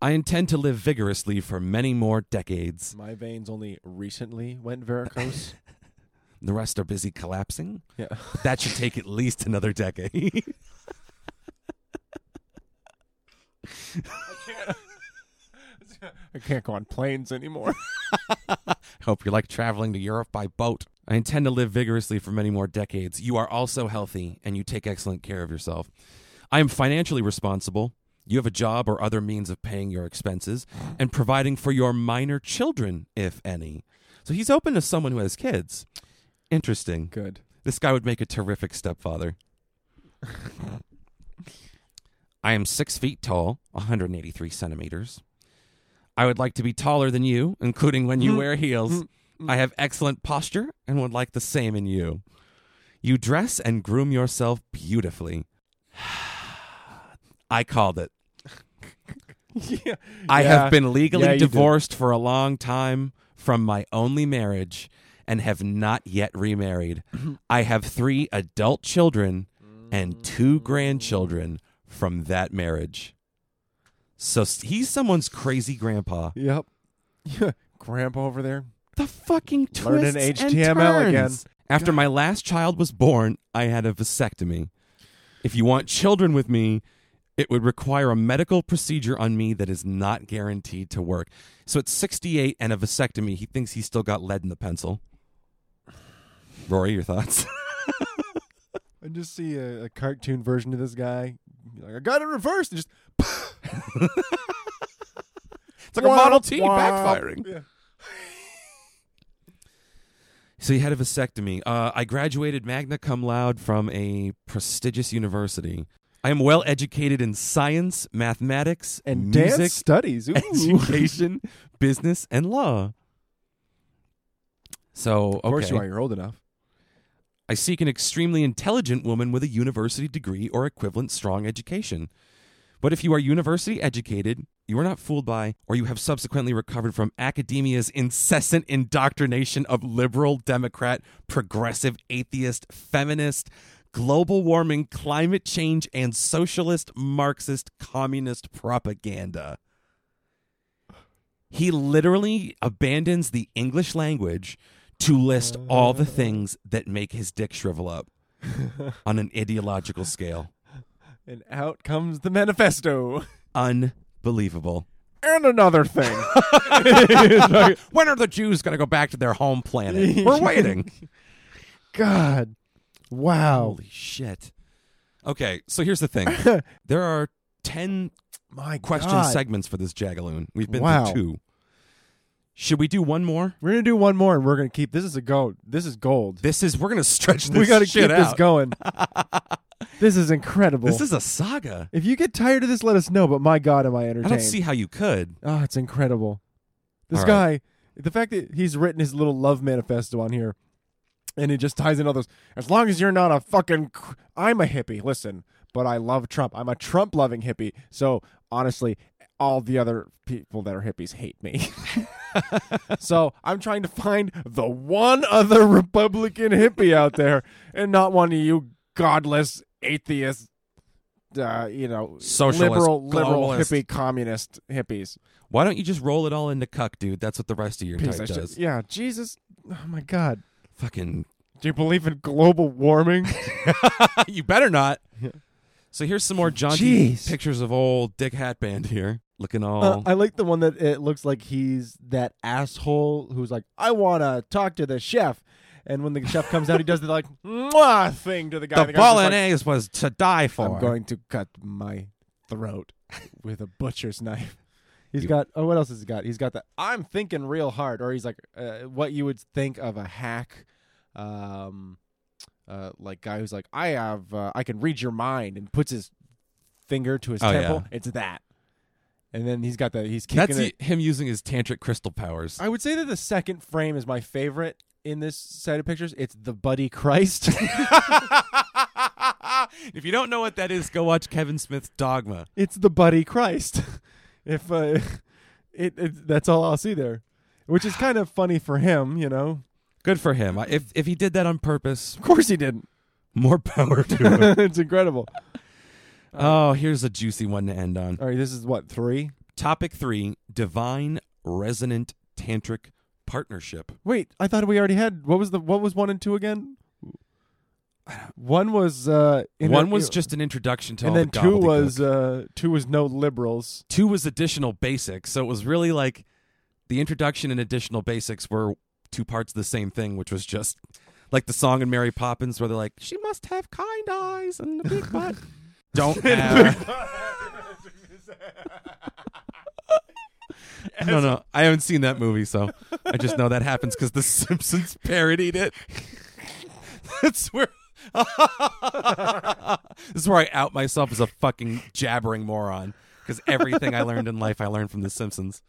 I intend to live vigorously for many more decades. My veins only recently went varicose. The rest are busy collapsing. yeah. That should take at least another decade. I can't I can't go on planes anymore. I hope you like traveling to Europe by boat. I intend to live vigorously for many more decades. You are also healthy and you take excellent care of yourself. I am financially responsible. You have a job or other means of paying your expenses and providing for your minor children, if any. So he's open to someone who has kids. Interesting. Good. This guy would make a terrific stepfather. I am six feet tall, 183 centimeters. I would like to be taller than you, including when you hmm. wear heels. Hmm. Hmm. I have excellent posture and would like the same in you. You dress and groom yourself beautifully. I called it. yeah. I Yeah. have been legally Yeah, you did. divorced for a long time from my only marriage and have not yet remarried. I have three adult children and two mm. grandchildren from that marriage. So he's someone's crazy grandpa. Yep. Yeah. Grandpa over there The fucking twists Learning and HTML again. turns. After my last child was born, I had a vasectomy. If you want children with me, it would require a medical procedure on me that is not guaranteed to work. So at 68 and a vasectomy, he thinks he's still got lead in the pencil. Rory, your thoughts? I just see a, a cartoon version of this guy. Like, I got it reversed. And just It's like a Model T backfiring. Yeah. So he had a vasectomy. Uh, I graduated magna cum laude from a prestigious university. I am well educated in science, mathematics, And music, dance studies. Ooh. education, business, and law. So, Of course you are. You're old enough. I seek an extremely intelligent woman with a university degree or equivalent strong education. But if you are university educated, you are not fooled by, or you have subsequently recovered from academia's incessant indoctrination of liberal, Democrat, progressive, atheist, feminist, global warming, climate change, and socialist, Marxist, communist propaganda. He literally abandons the English language to list all the things that make his dick shrivel up on an ideological scale. And out comes the manifesto. Unbelievable. And another thing. When are the Jews going to go back to their home planet? We're waiting. God. Wow. Holy shit. Okay, so here's the thing. there are 10 My question God. segments for this Jagaloon. We've been Wow. through two. Should we do one more? We're gonna do one more, and we're gonna keep. This is a gold. This is gold. This is we're going to stretch this we gotta shit keep this going. this is incredible. This is a saga. if you get tired of this, let us know. But my God, am I entertained? I don't see how you could. Oh, it's incredible. This All guy, the fact that he's written his little love manifesto on here, and he just ties in all those. As long as you're not a fucking, cr- I'm a hippie. Listen, but I love Trump. I'm a Trump loving hippie. So honestly, all the other people that are hippies hate me. so I'm trying to find the one other Republican hippie out there, and not one of you godless atheist. Uh, you know, Socialist, liberal, liberal globalist. hippie, communist hippies. Why don't you just roll it all into cuck, dude? That's what the rest of your Piece type of shit. does. Yeah, Jesus. Oh my God. Fucking Do you believe in global warming? you better not. Yeah. So here's some more jaunty Jeez. pictures of old Dick Hatband here, looking all. Uh, I like the one that it looks like he's that asshole who's like, I want to talk to the chef. And when the chef comes out, he does the like Mwah! thing to the guy. the guy's just like, bolognese was to die for. I'm going to cut my throat with a butcher's knife. He's You- got. Oh, what else has he got? He's got the. I'm thinking real hard, or he's like, uh, what you would think of a hack, um, uh, like guy who's like, I have, uh, I can read your mind, and puts his finger to his Oh, temple. yeah. It's that. And then he's got the. He's kicking That's it. him using his tantric crystal powers. I would say that the second frame is my favorite in this set of pictures. It's the Buddy Christ. if you don't know what that is, go watch Kevin Smith's Dogma. it's the Buddy Christ. if uh, it, it, that's all I'll see there, which is kind of funny for him, you know. Good for him. If if he did that on purpose, Of course he didn't. more power to him. it's incredible. Oh, here's a juicy one to end on. All right, this is what three. Topic three: Divine Resonant Tantric Partnership. Wait, I thought we already had. What was the what was one and two again? One was uh, One was just an introduction to and all then the two gobbledygook. was uh, two was no liberals. two was additional basics. So it was really like the introduction and additional basics were two parts of the same thing, which was just like the song in Mary Poppins where they're like, "She must have kind eyes and a big butt." Don't have. no, no, I haven't seen that movie, so I just know that happens because The Simpsons parodied it. That's where. this is where I out myself as a fucking jabbering moron because everything I learned in life I learned from The Simpsons.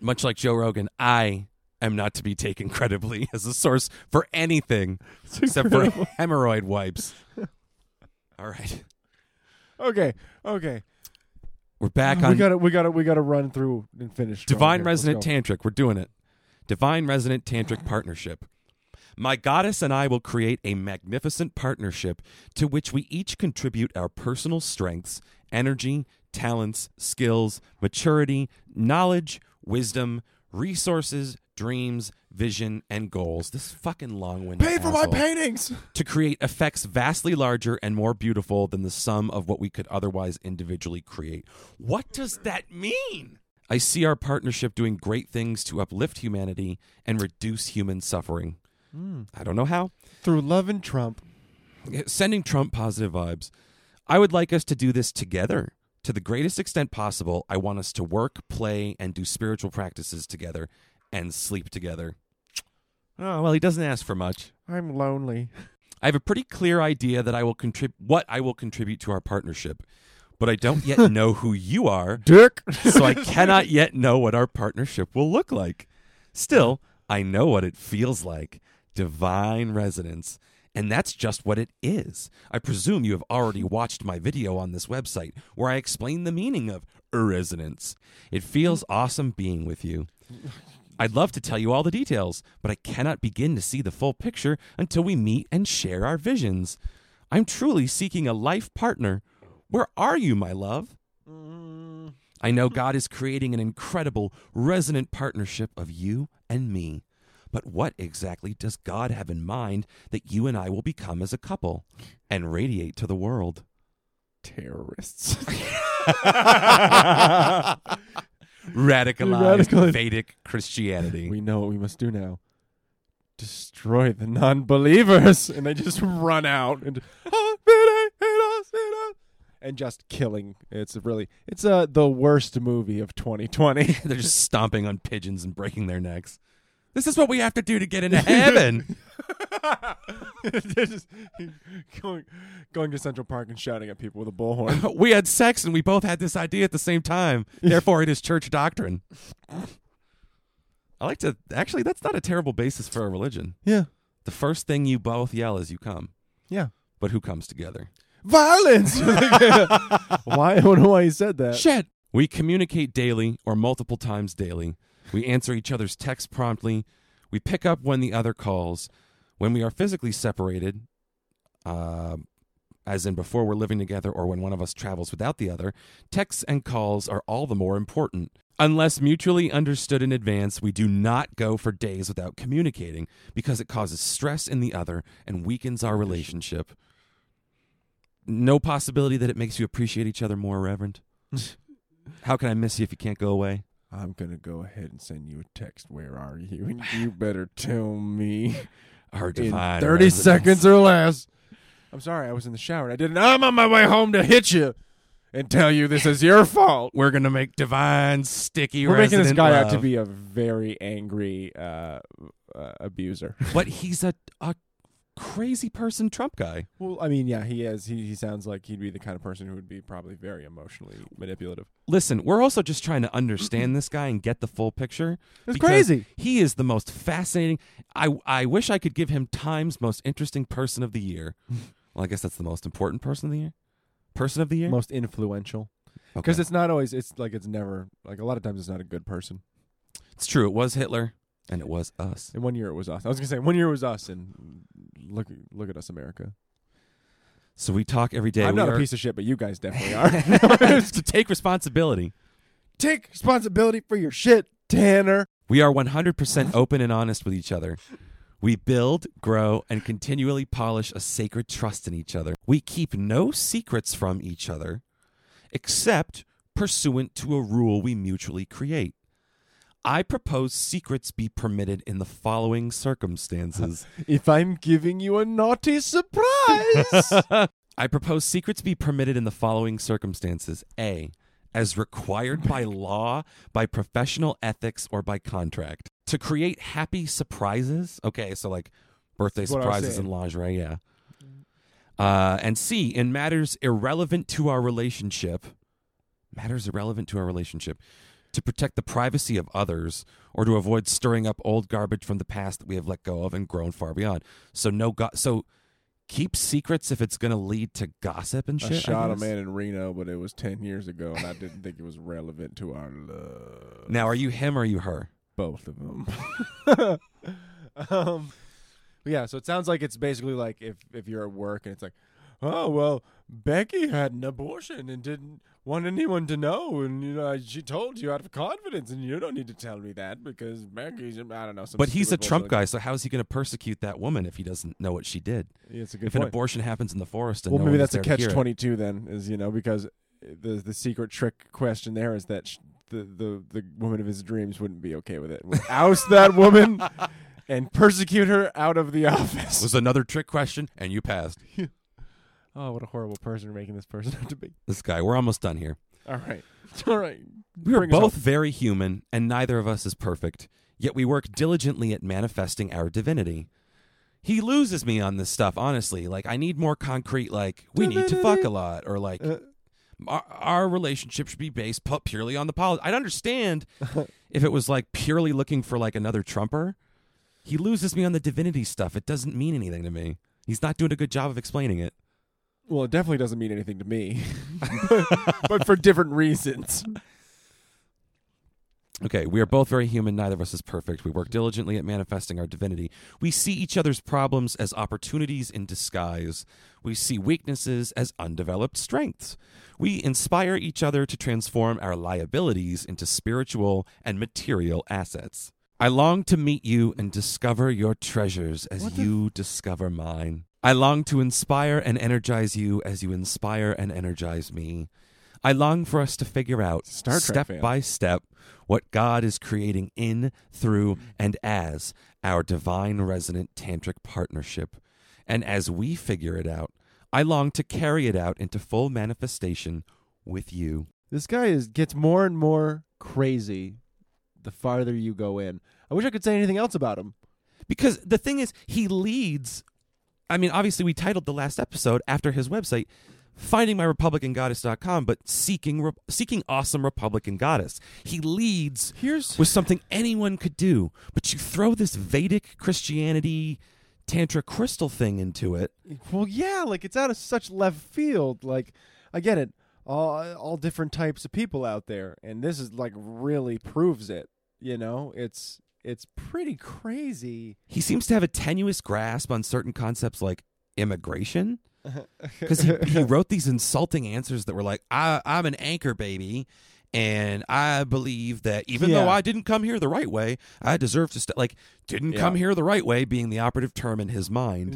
Much like Joe Rogan, I am not to be taken credibly as a source for anything except for hemorrhoid wipes. All right, Okay, okay. we're back we on gotta we gotta we gotta run through and finish. Divine here. Resonant. Tantric. We're doing it. Divine Resonant Tantric Partnership. My goddess and I will create a magnificent partnership to which we each contribute our personal strengths, energy, talents, skills, maturity, knowledge, wisdom, resources, dreams, vision, and goals. This fucking long-winded Pay for my paintings. to create effects vastly larger and more beautiful than the sum of what we could otherwise individually create. What does that mean? I see our partnership doing great things to uplift humanity and reduce human suffering. Hmm. I don't know how. Through love and Trump. Sending Trump positive vibes. I would like us to do this together. To the greatest extent possible, I want us to work, play, and do spiritual practices together and sleep together. Oh, well, he doesn't ask for much. I'm lonely. I have a pretty clear idea that I will contribute what I will contribute to our partnership, but I don't yet know who you are, Dick. so I cannot yet know what our partnership will look like. Still, I know what it feels like divine resonance. And that's just what it is. I presume you have already watched my video on this website where I explain the meaning of resonance. It feels awesome being with you. I'd love to tell you all the details, but I cannot begin to see the full picture until we meet and share our visions. I'm truly seeking a life partner. Where are you, my love? I know God is creating an incredible, resonant partnership of you and me. But what exactly does God have in mind that you and I will become as a couple and radiate to the world? Terrorists. Radicalized Radicalized. Vedic Christianity. we know what we must do now. Destroy the non-believers, and they just run out and and just killing. It's really it's uh the worst movie of 2020. They're just stomping on pigeons and breaking their necks. This is what we have to do to get into heaven. They're just going going to Central Park and shouting at people with a bullhorn. we had sex and we both had this idea at the same time. Therefore, it is church doctrine. I like to actually. That's not a terrible basis for a religion. yeah, The first thing you both yell is "You come," yeah. but who comes together? Violence. why? I don't know why he said that. Shit. We communicate daily or multiple times daily. We answer each other's texts promptly. We pick up when the other calls. When we are physically separated, uh, as in before we're living together or when one of us travels without the other, texts and calls are all the more important. Unless mutually understood in advance, we do not go for days without communicating because it causes stress in the other and weakens our relationship. No possibility that it makes you appreciate each other more, Reverend. How can I miss you if you can't go away? I'm gonna go ahead and send you a text. Where are you? And you better tell me Our in 30 residence. seconds or less. I'm sorry, I was in the shower. I didn't. I'm on my way home to hit you and tell you this is your fault. We're gonna make divine sticky. We're making this guy out to be a very angry uh, uh, abuser. but he's a a crazy person, Trump guy. Well, I mean, yeah, he is. He, he sounds like he'd be the kind of person who would be probably very emotionally manipulative. Listen, we're also just trying to understand this guy and get the full picture. It's crazy. He is the most fascinating. I I wish I could give him Time's most interesting person of the year. well, I guess that's the most important person of the year. Person of the year. Most influential. Okay. Because it's not always. It's like it's never. Like a lot of times, it's not a good person. It's true. It was Hitler, and it was us. And one year it was us. I was gonna say one year it was us, and look, look at us, America. So we talk every day. I'm We not are- a piece of shit, but you guys definitely are. to take responsibility. Take responsibility for your shit, Tanner. We are 100% open and honest with each other. We build, grow, and continually polish a sacred trust in each other. We keep no secrets from each other, except pursuant to a rule we mutually create. I propose secrets be permitted in the following circumstances. If I'm giving you a naughty surprise, I propose secrets be permitted in the following circumstances. A. As required by law, by professional ethics, or by contract. To create happy surprises. Okay, so like birthday what I was surprises and lingerie, yeah. Uh, and C. In matters irrelevant to our relationship. Matters irrelevant to our relationship. To protect the privacy of others or to avoid stirring up old garbage from the past that we have let go of and grown far beyond. So no go- so keep secrets if it's going to lead to gossip and shit. I I shot a man in Reno, but it was ten years ago, and I didn't think it was relevant to our love. Now, are you him or are you her? both of them. um, yeah, so it sounds like it's basically like if if you're at work and it's like, oh well, Becky had an abortion and didn't want anyone to know, and you know she told you out of confidence, and you don't need to tell me that because Becky's I don't know. Some But he's a Trump guy, so how is he going to persecute that woman if he doesn't know what she did? Yeah, it's a good if an abortion happens in the forest, and well, no maybe that's a catch it. twenty two. Then is you know because the the secret trick question there is that sh- the the the woman of his dreams wouldn't be okay with it. Would oust that woman and persecute her out of the office. was another trick question, and you passed. oh, what a horrible person you're making this person out to be. This guy, we're almost done here. All right, all right. We are both very human, and neither of us is perfect. Yet we work diligently at manifesting our divinity. He loses me on this stuff, honestly. Like, I need more concrete, like, we need to fuck a lot, or like, Uh, our, our relationship should be based pu- purely on the policy. I'd understand if it was like purely looking for like another Trumper. He loses me on the divinity stuff. It doesn't mean anything to me. He's not doing a good job of explaining it. Well, it definitely doesn't mean anything to me, but for different reasons. Okay, we are both very human. Neither of us is perfect. We work diligently at manifesting our divinity. We see each other's problems as opportunities in disguise. We see weaknesses as undeveloped strengths. We inspire each other to transform our liabilities into spiritual and material assets. I long to meet you and discover your treasures as you discover mine. I long to inspire and energize you as you inspire and energize me. I long for us to figure out Star Trek step fan. by step what God is creating in, through, and as our divine resonant tantric partnership. And as we figure it out, I long to carry it out into full manifestation with you. This guy is gets more and more crazy the farther you go in. I wish I could say anything else about him. Because the thing is, he leads. I mean, obviously, we titled the last episode after his website, findingmyrepublicangoddess.com, but seeking re- seeking awesome Republican goddess. He leads Here's with something anyone could do, but you throw this Vedic Christianity Tantra crystal thing into it. well, yeah, like it's out of such left field. Like I get it, all all different types of people out there, and this is like really proves it. You know, it's it's pretty crazy. He seems to have a tenuous grasp on certain concepts like immigration. because he, he wrote these insulting answers that were like, I, "I'm an anchor baby, and I believe that even though I didn't come here the right way, I deserve to st-. like didn't Yeah. come here the right way." Being the operative term in his mind,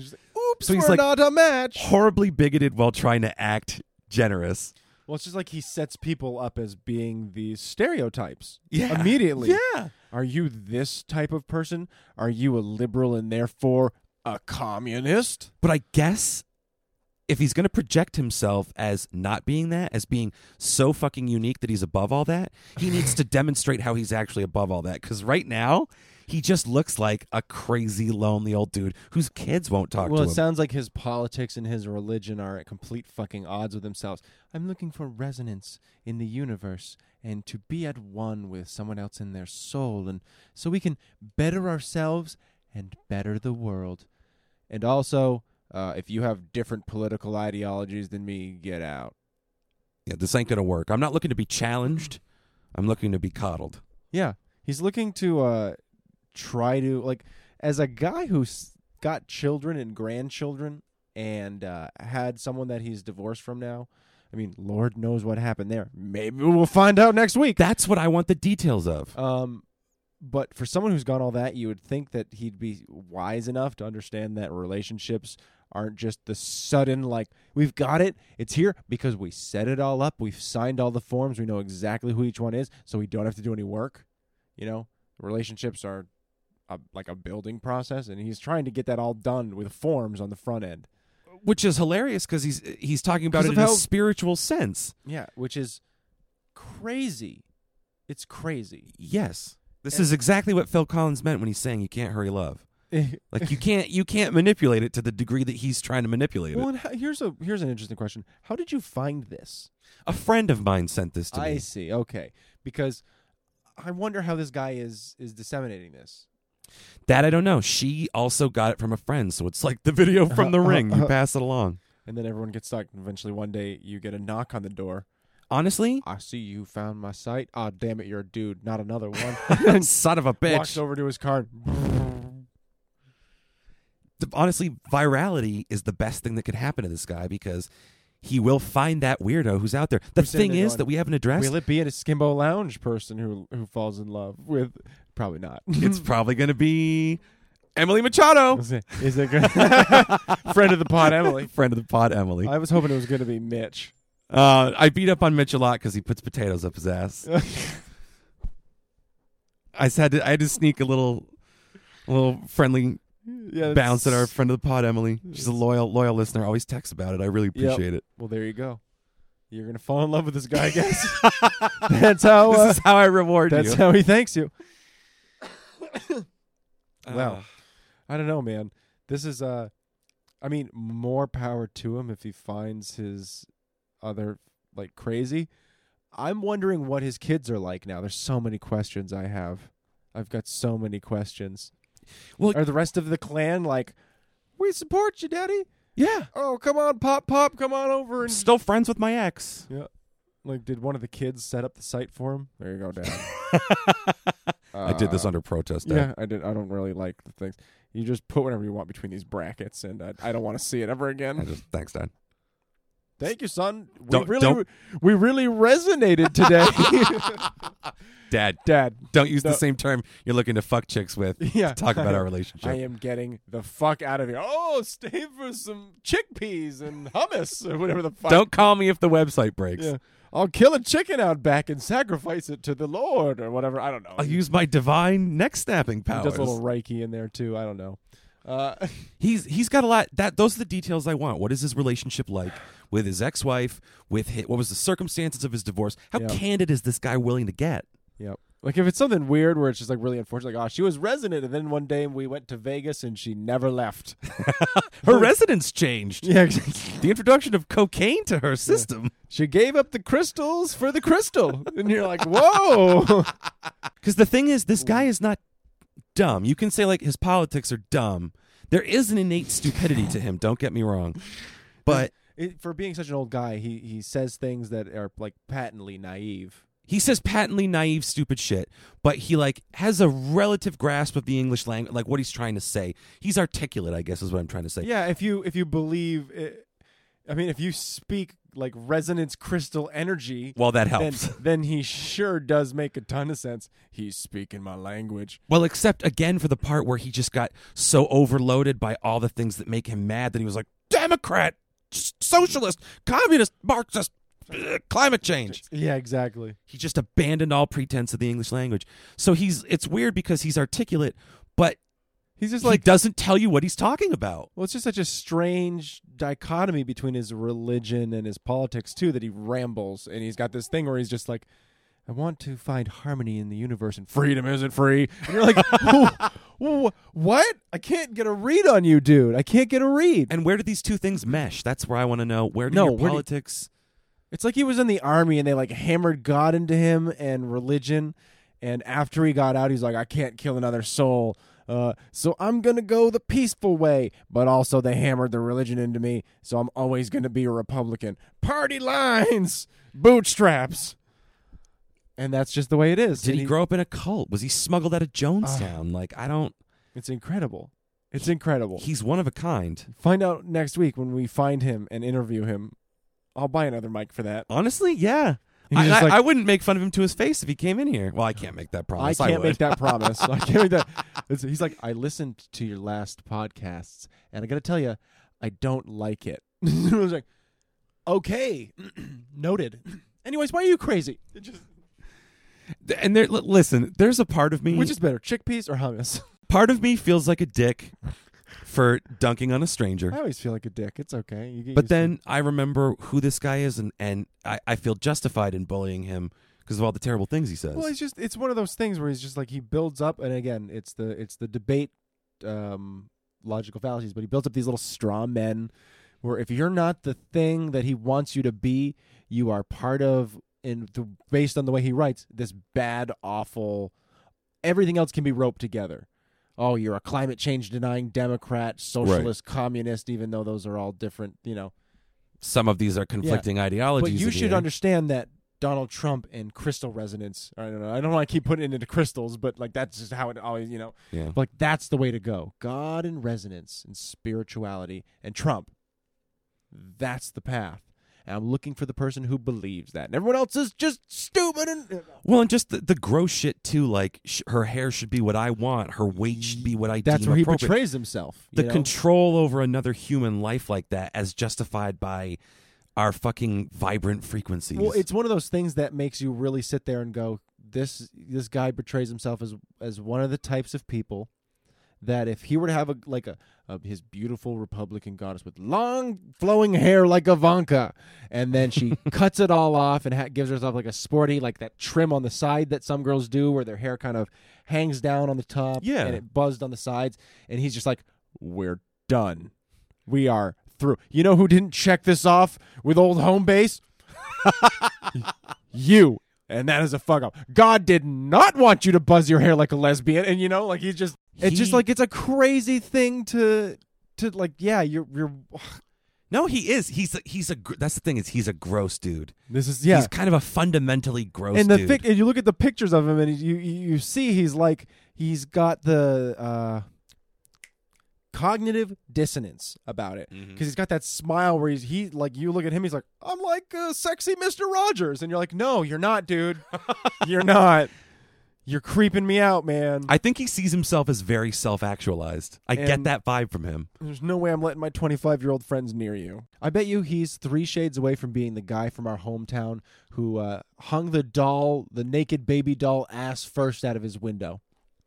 Oops, So he's we're like- not a match. horribly bigoted while trying to act generous. Well, it's just like he sets people up as being these stereotypes. Yeah. Immediately. Yeah, Are you this type of person? Are you a liberal and therefore a communist? but I guess. If he's going to project himself as not being that, as being so fucking unique that he's above all that, he needs to demonstrate how he's actually above all that. Because right now, he just looks like a crazy, lonely old dude whose kids won't talk well, to him. Well, it sounds like his politics and his religion are at complete fucking odds with themselves. I'm looking for resonance in the universe and to be at one with someone else in their soul and so we can better ourselves and better the world. And also, uh, if you have different political ideologies than me, get out. yeah, this ain't gonna work. I'm not looking to be challenged. I'm looking to be coddled. Yeah, he's looking to uh try to like as a guy who's got children and grandchildren and uh had someone that he's divorced from now. I mean, Lord knows what happened there. Maybe we'll find out next week. That's what I want the details of. Um but for someone who's gone all that, you would think that he'd be wise enough to understand that relationships aren't just the sudden like we've got it, it's here because we set it all up, we've signed all the forms, we know exactly who each one is, so we don't have to do any work. You know, relationships are a, like a building process, and he's trying to get that all done with forms on the front end. Which is hilarious because he's he's talking about it in a spiritual sense. Yeah, which is crazy. It's crazy. Yes, this And- is exactly what Phil Collins meant when he's saying you can't hurry love. Like you can't you can't manipulate it to the degree that he's trying to manipulate well, it. how, here's a here's an interesting question. How did you find this? A friend of mine sent this to I me. I see. Okay, because I wonder how this guy is is disseminating this. That I don't know. She also got it from a friend, so it's like the video from The Ring. You pass it along. And then everyone gets stuck. And eventually, one day, you get a knock on the door. Honestly, I see you found my site. Ah, damn it, you're a dude, not another one. son of a bitch. Walks bitch. over to his car. The- honestly, virality is the best thing that could happen to this guy because he will find that weirdo who's out there. The Who's sitting thing there is going, that we haven't addressed. Will it be a Skimbo Lounge person who who falls in love with? Probably not. it's probably going to be Emily Machado, Is it good? friend of the pod, Emily? friend of the pod, Emily. I was hoping it was going to be Mitch. Uh, I beat up on Mitch a lot because he puts potatoes up his ass. I just had to, I had to sneak a little, a little friendly yeah, bounce at our friend of the pod, Emily. She's a loyal, loyal listener. Always texts about it. I really Yep. appreciate it. Well, there you go. You're gonna fall in love with this guy, I guess. that's how. Uh, this is how I reward that's you. how he thanks you. Uh, I don't know, man. This is uh, I mean, more power to him if he finds his other like crazy. I'm wondering what his kids are like now. There's so many questions I have. I've got so many questions. Well- are the rest of the clan like, we support you, Daddy? yeah. Oh, come on, pop, pop, come on over and Still friends with my ex. Yeah. Like, did one of the kids set up the site for him? There you go, Dad. I did this Uh, under protest. Dad. Yeah, I did. I don't really like the things. You just put whatever you want between these brackets, and I, I don't want to see it ever I again. just thanks, Dad. Thank you, son. We Don't- really, don't- we really resonated today, Dad, Dad. don't use No. the same term you're looking to fuck chicks with. Yeah, Talk about our relationship. I relationship. am getting the fuck out of here. Oh, stay for some chickpeas and hummus or whatever the fuck. Don't call me if the website breaks. Yeah. I'll kill a chicken out back and sacrifice it to the Lord or whatever. I don't know. I'll use my divine neck snapping He powers. does a little reiki in there too. I don't know. Uh, He's he's got a lot. That those are the details I want. What is his relationship like with his ex-wife? With his, what was the circumstances of his divorce? How Yeah. candid is this guy willing to get? Yep. Like if it's something weird where it's just like really unfortunate, like oh she was resident, and then one day we went to Vegas and she never left. Her residence changed. yeah, exactly. The introduction of cocaine to her system. she gave up the crystals for the crystal, and you're like, whoa. Because the thing is, this guy is not dumb. You can say like his politics are dumb. There is an innate stupidity to him. Don't get me wrong, but It, for being such an old guy, he he says things that are like patently naive. He says patently naive, stupid shit. But he like has a relative grasp of the English language, like what he's trying to say. He's articulate, I guess, is what I'm trying to say. Yeah, if you if you believe, it, I mean, if you speak like resonance crystal energy. Well, that Then, helps. then he sure does make a ton of sense. He's speaking my language. Well, except again for the part where he just got so overloaded by all the things that make him mad that he was like, Democrat, socialist, communist, Marxist, climate change. Yeah, exactly. He just abandoned all pretense of the English language. So he's it's weird because he's articulate, but He's just he like doesn't tell you what he's talking about. Well, it's just such a strange dichotomy between his religion and his politics too that he rambles and he's got this thing where he's just like, "I want to find harmony in the universe and freedom isn't free." And you're like, "What? I can't get a read on you, dude. I can't get a read." And where do these two things mesh? That's where I want to know. Where do No, your where do- politics? It's like he was in the army and they like hammered God into him and religion. And after he got out, he's like, I can't kill another soul. Uh, so I'm going to go the peaceful way. But also, they hammered the religion into me. So I'm always going to be a Republican. Party lines, bootstraps. And that's just the way it is. Did And he grow up in a cult? Was he smuggled out of Jonestown? like I don't. It's incredible. It's incredible. He's one of a kind. Find out next week when we find him and interview him. I'll buy another mic for that. Honestly, yeah. I, I- like- I wouldn't make fun of him to his face if he came in here. Well, I can't make that promise. I can't would. make that promise. I can't make that. It's, he's like, I listened to your last podcasts, and I got to tell you, I don't like it. I was like, okay, noted. Anyways, why are you crazy? It just, And there, li- listen, there's a part of me. which is better, chickpeas or hummus? part of me feels like a dick for dunking on a stranger. I always feel like a dick. It's okay. You get But used to then I remember who this guy is, and, and I, I feel justified in bullying him because of all the terrible things he says. well, it's just it's one of those things where he's just like he builds up, and again, it's the it's the debate, um, logical fallacies. But he builds up these little straw men, where if you're not the thing that he wants you to be, you are part of. And the, based on the way he writes, this bad, awful, everything else can be roped together. Oh, you're a climate change denying Democrat, socialist, communist, even though those are all different, you know. Some of these are conflicting But ideologies. you should understand that Donald Trump and crystal resonance. I don't know. I don't want to keep putting it into crystals, but like that's just how it always, you know. Yeah. Like that's the way to go. God and resonance and spirituality and Trump. That's the path. And I'm looking for the person who believes that. And everyone else is just stupid and Well, and just the, the gross shit too. Like sh- her hair should be what I want. Her weight should be what I. that's deem where he appropriate. betrays himself. the know? control over another human life like that, as justified by our fucking vibrant frequencies. Well, it's one of those things that makes you really sit there and go, "This this guy betrays himself as as one of the types of people that if he were to have a like a, a his beautiful Republican goddess with long flowing hair like Ivanka, and then she cuts it all off and ha- gives herself like a sporty like that trim on the side that some girls do, where their hair kind of hangs down on the top, Yeah. and it buzzed on the sides, and he's just like, "We're done, we are." Through. You know who didn't check this off with old home base? you. And that is a fuck up. God did not want you to buzz your hair like a lesbian. And you know, like he's just it's just like it's a crazy thing to to like yeah, you're you're no, he is. He's a, he's a. That's the thing is he's a gross dude. this is yeah. He's kind of a fundamentally gross and the dude. and you look at the pictures of him and you you see he's like he's got the uh cognitive dissonance about it because he's got that smile where he's he like you look at him he's like I'm like uh, sexy Mr. Rogers and you're like no you're not dude you're not you're creeping me out man I think he sees himself as very self-actualized. I get that vibe from him. There's no way I'm letting my 25 year old friends near you. I bet you he's three shades away from being the guy from our hometown who uh, hung the doll, the naked baby doll ass first out of his window.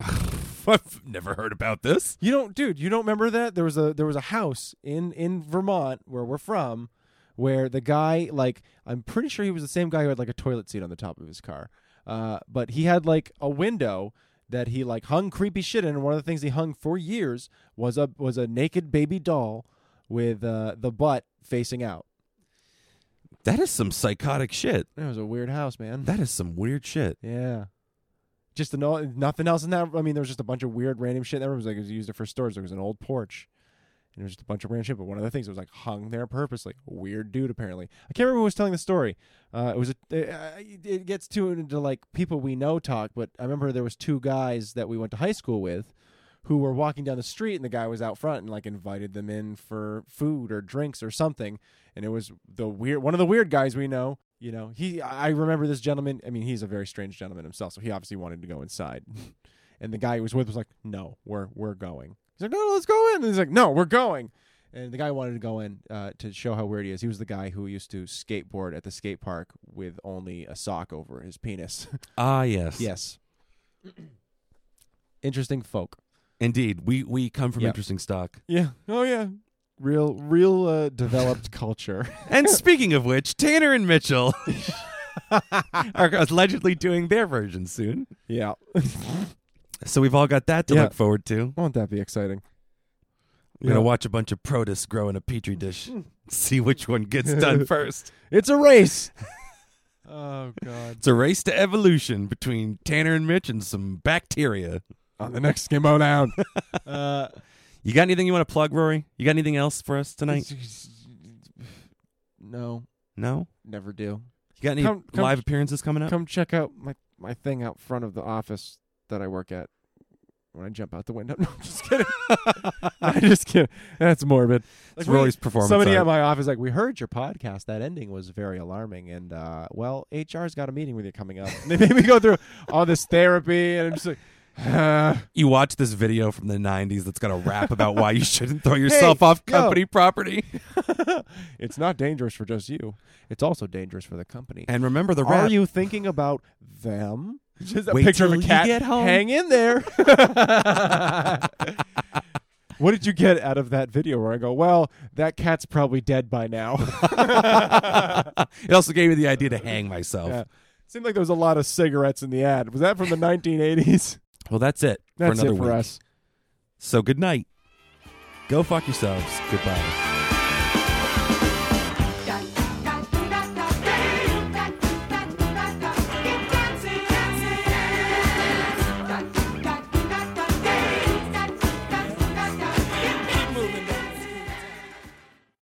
I've never heard about this. You don't, dude. You don't remember that? There was a there was a house in in Vermont where we're from, where the guy like I'm pretty sure he was the same guy who had like a toilet seat on the top of his car, uh, but he had like a window that he like hung creepy shit in. And one of the things he hung for years was a was a naked baby doll with uh, the butt facing out. That is some psychotic shit. That was a weird house, man. That is some weird shit. yeah. Just know nothing else in that. I mean, there was just a bunch of weird random shit. That room was like it was used it for storage. There was an old porch. And there was just a bunch of random shit. But one of the things it was like hung there purposely. Weird dude, apparently. I can't remember who was telling the story. Uh, it was a. Uh, it gets too into like people we know talk. But I remember there was two guys that we went to high school with, who were walking down the street, and the guy was out front and like invited them in for food or drinks or something. And it was the weird one of the weird guys we know. You know, he. I remember this gentleman. I mean, he's a very strange gentleman himself, so he obviously wanted to go inside. and the guy he was with was like, "No, we're we're going." He's like, "No, no, let's go in." And he's like, "No, we're going." And the guy wanted to go in uh, to show how weird he is. He was the guy who used to skateboard at the skate park with only a sock over his penis. Ah, yes. yes. Interesting folk. Indeed. We we come from Yep. interesting stock. Yeah. Oh yeah. Real, real uh, developed culture. And speaking of which, Tanner and Mitchell are allegedly doing their version soon. yeah. So we've all got that to Yeah. look forward to. Won't that be exciting? We're gonna watch a bunch of protists grow in a petri dish. See which one gets done first. It's a race. oh God. It's a race to evolution between Tanner and Mitch and some bacteria. On the next Skimbo down. uh, You got anything you want to plug, Rory? You got anything else for us tonight? No, No. never do. You got any Come- come- live appearances coming up? Come check out my my thing out front of the office that I work at. When I jump out the window, no, I'm just kidding. I'm just kidding. That's morbid. It's we- Rory's performance Somebody art. at my office like, we heard your podcast. That ending was very alarming, and uh, well, HR's got a meeting with you coming up. And they made me go through all this therapy, and I'm just like, uh, you watch this video from the 90s that's got a rap about why you shouldn't throw yourself off yo. company property. it's not dangerous for just you. It's also dangerous for the company. And remember the Are you thinking about them? Just a Wait picture of a you cat. get home. Hang in there. what did you get out of that video where I go, well, that cat's probably dead by now? it also gave me the idea to hang myself. yeah. Seemed like there was a lot of cigarettes in the ad. Was that from the 1980s? Well, that's it That's for another it for week. us. So good night. Go fuck yourselves. Goodbye.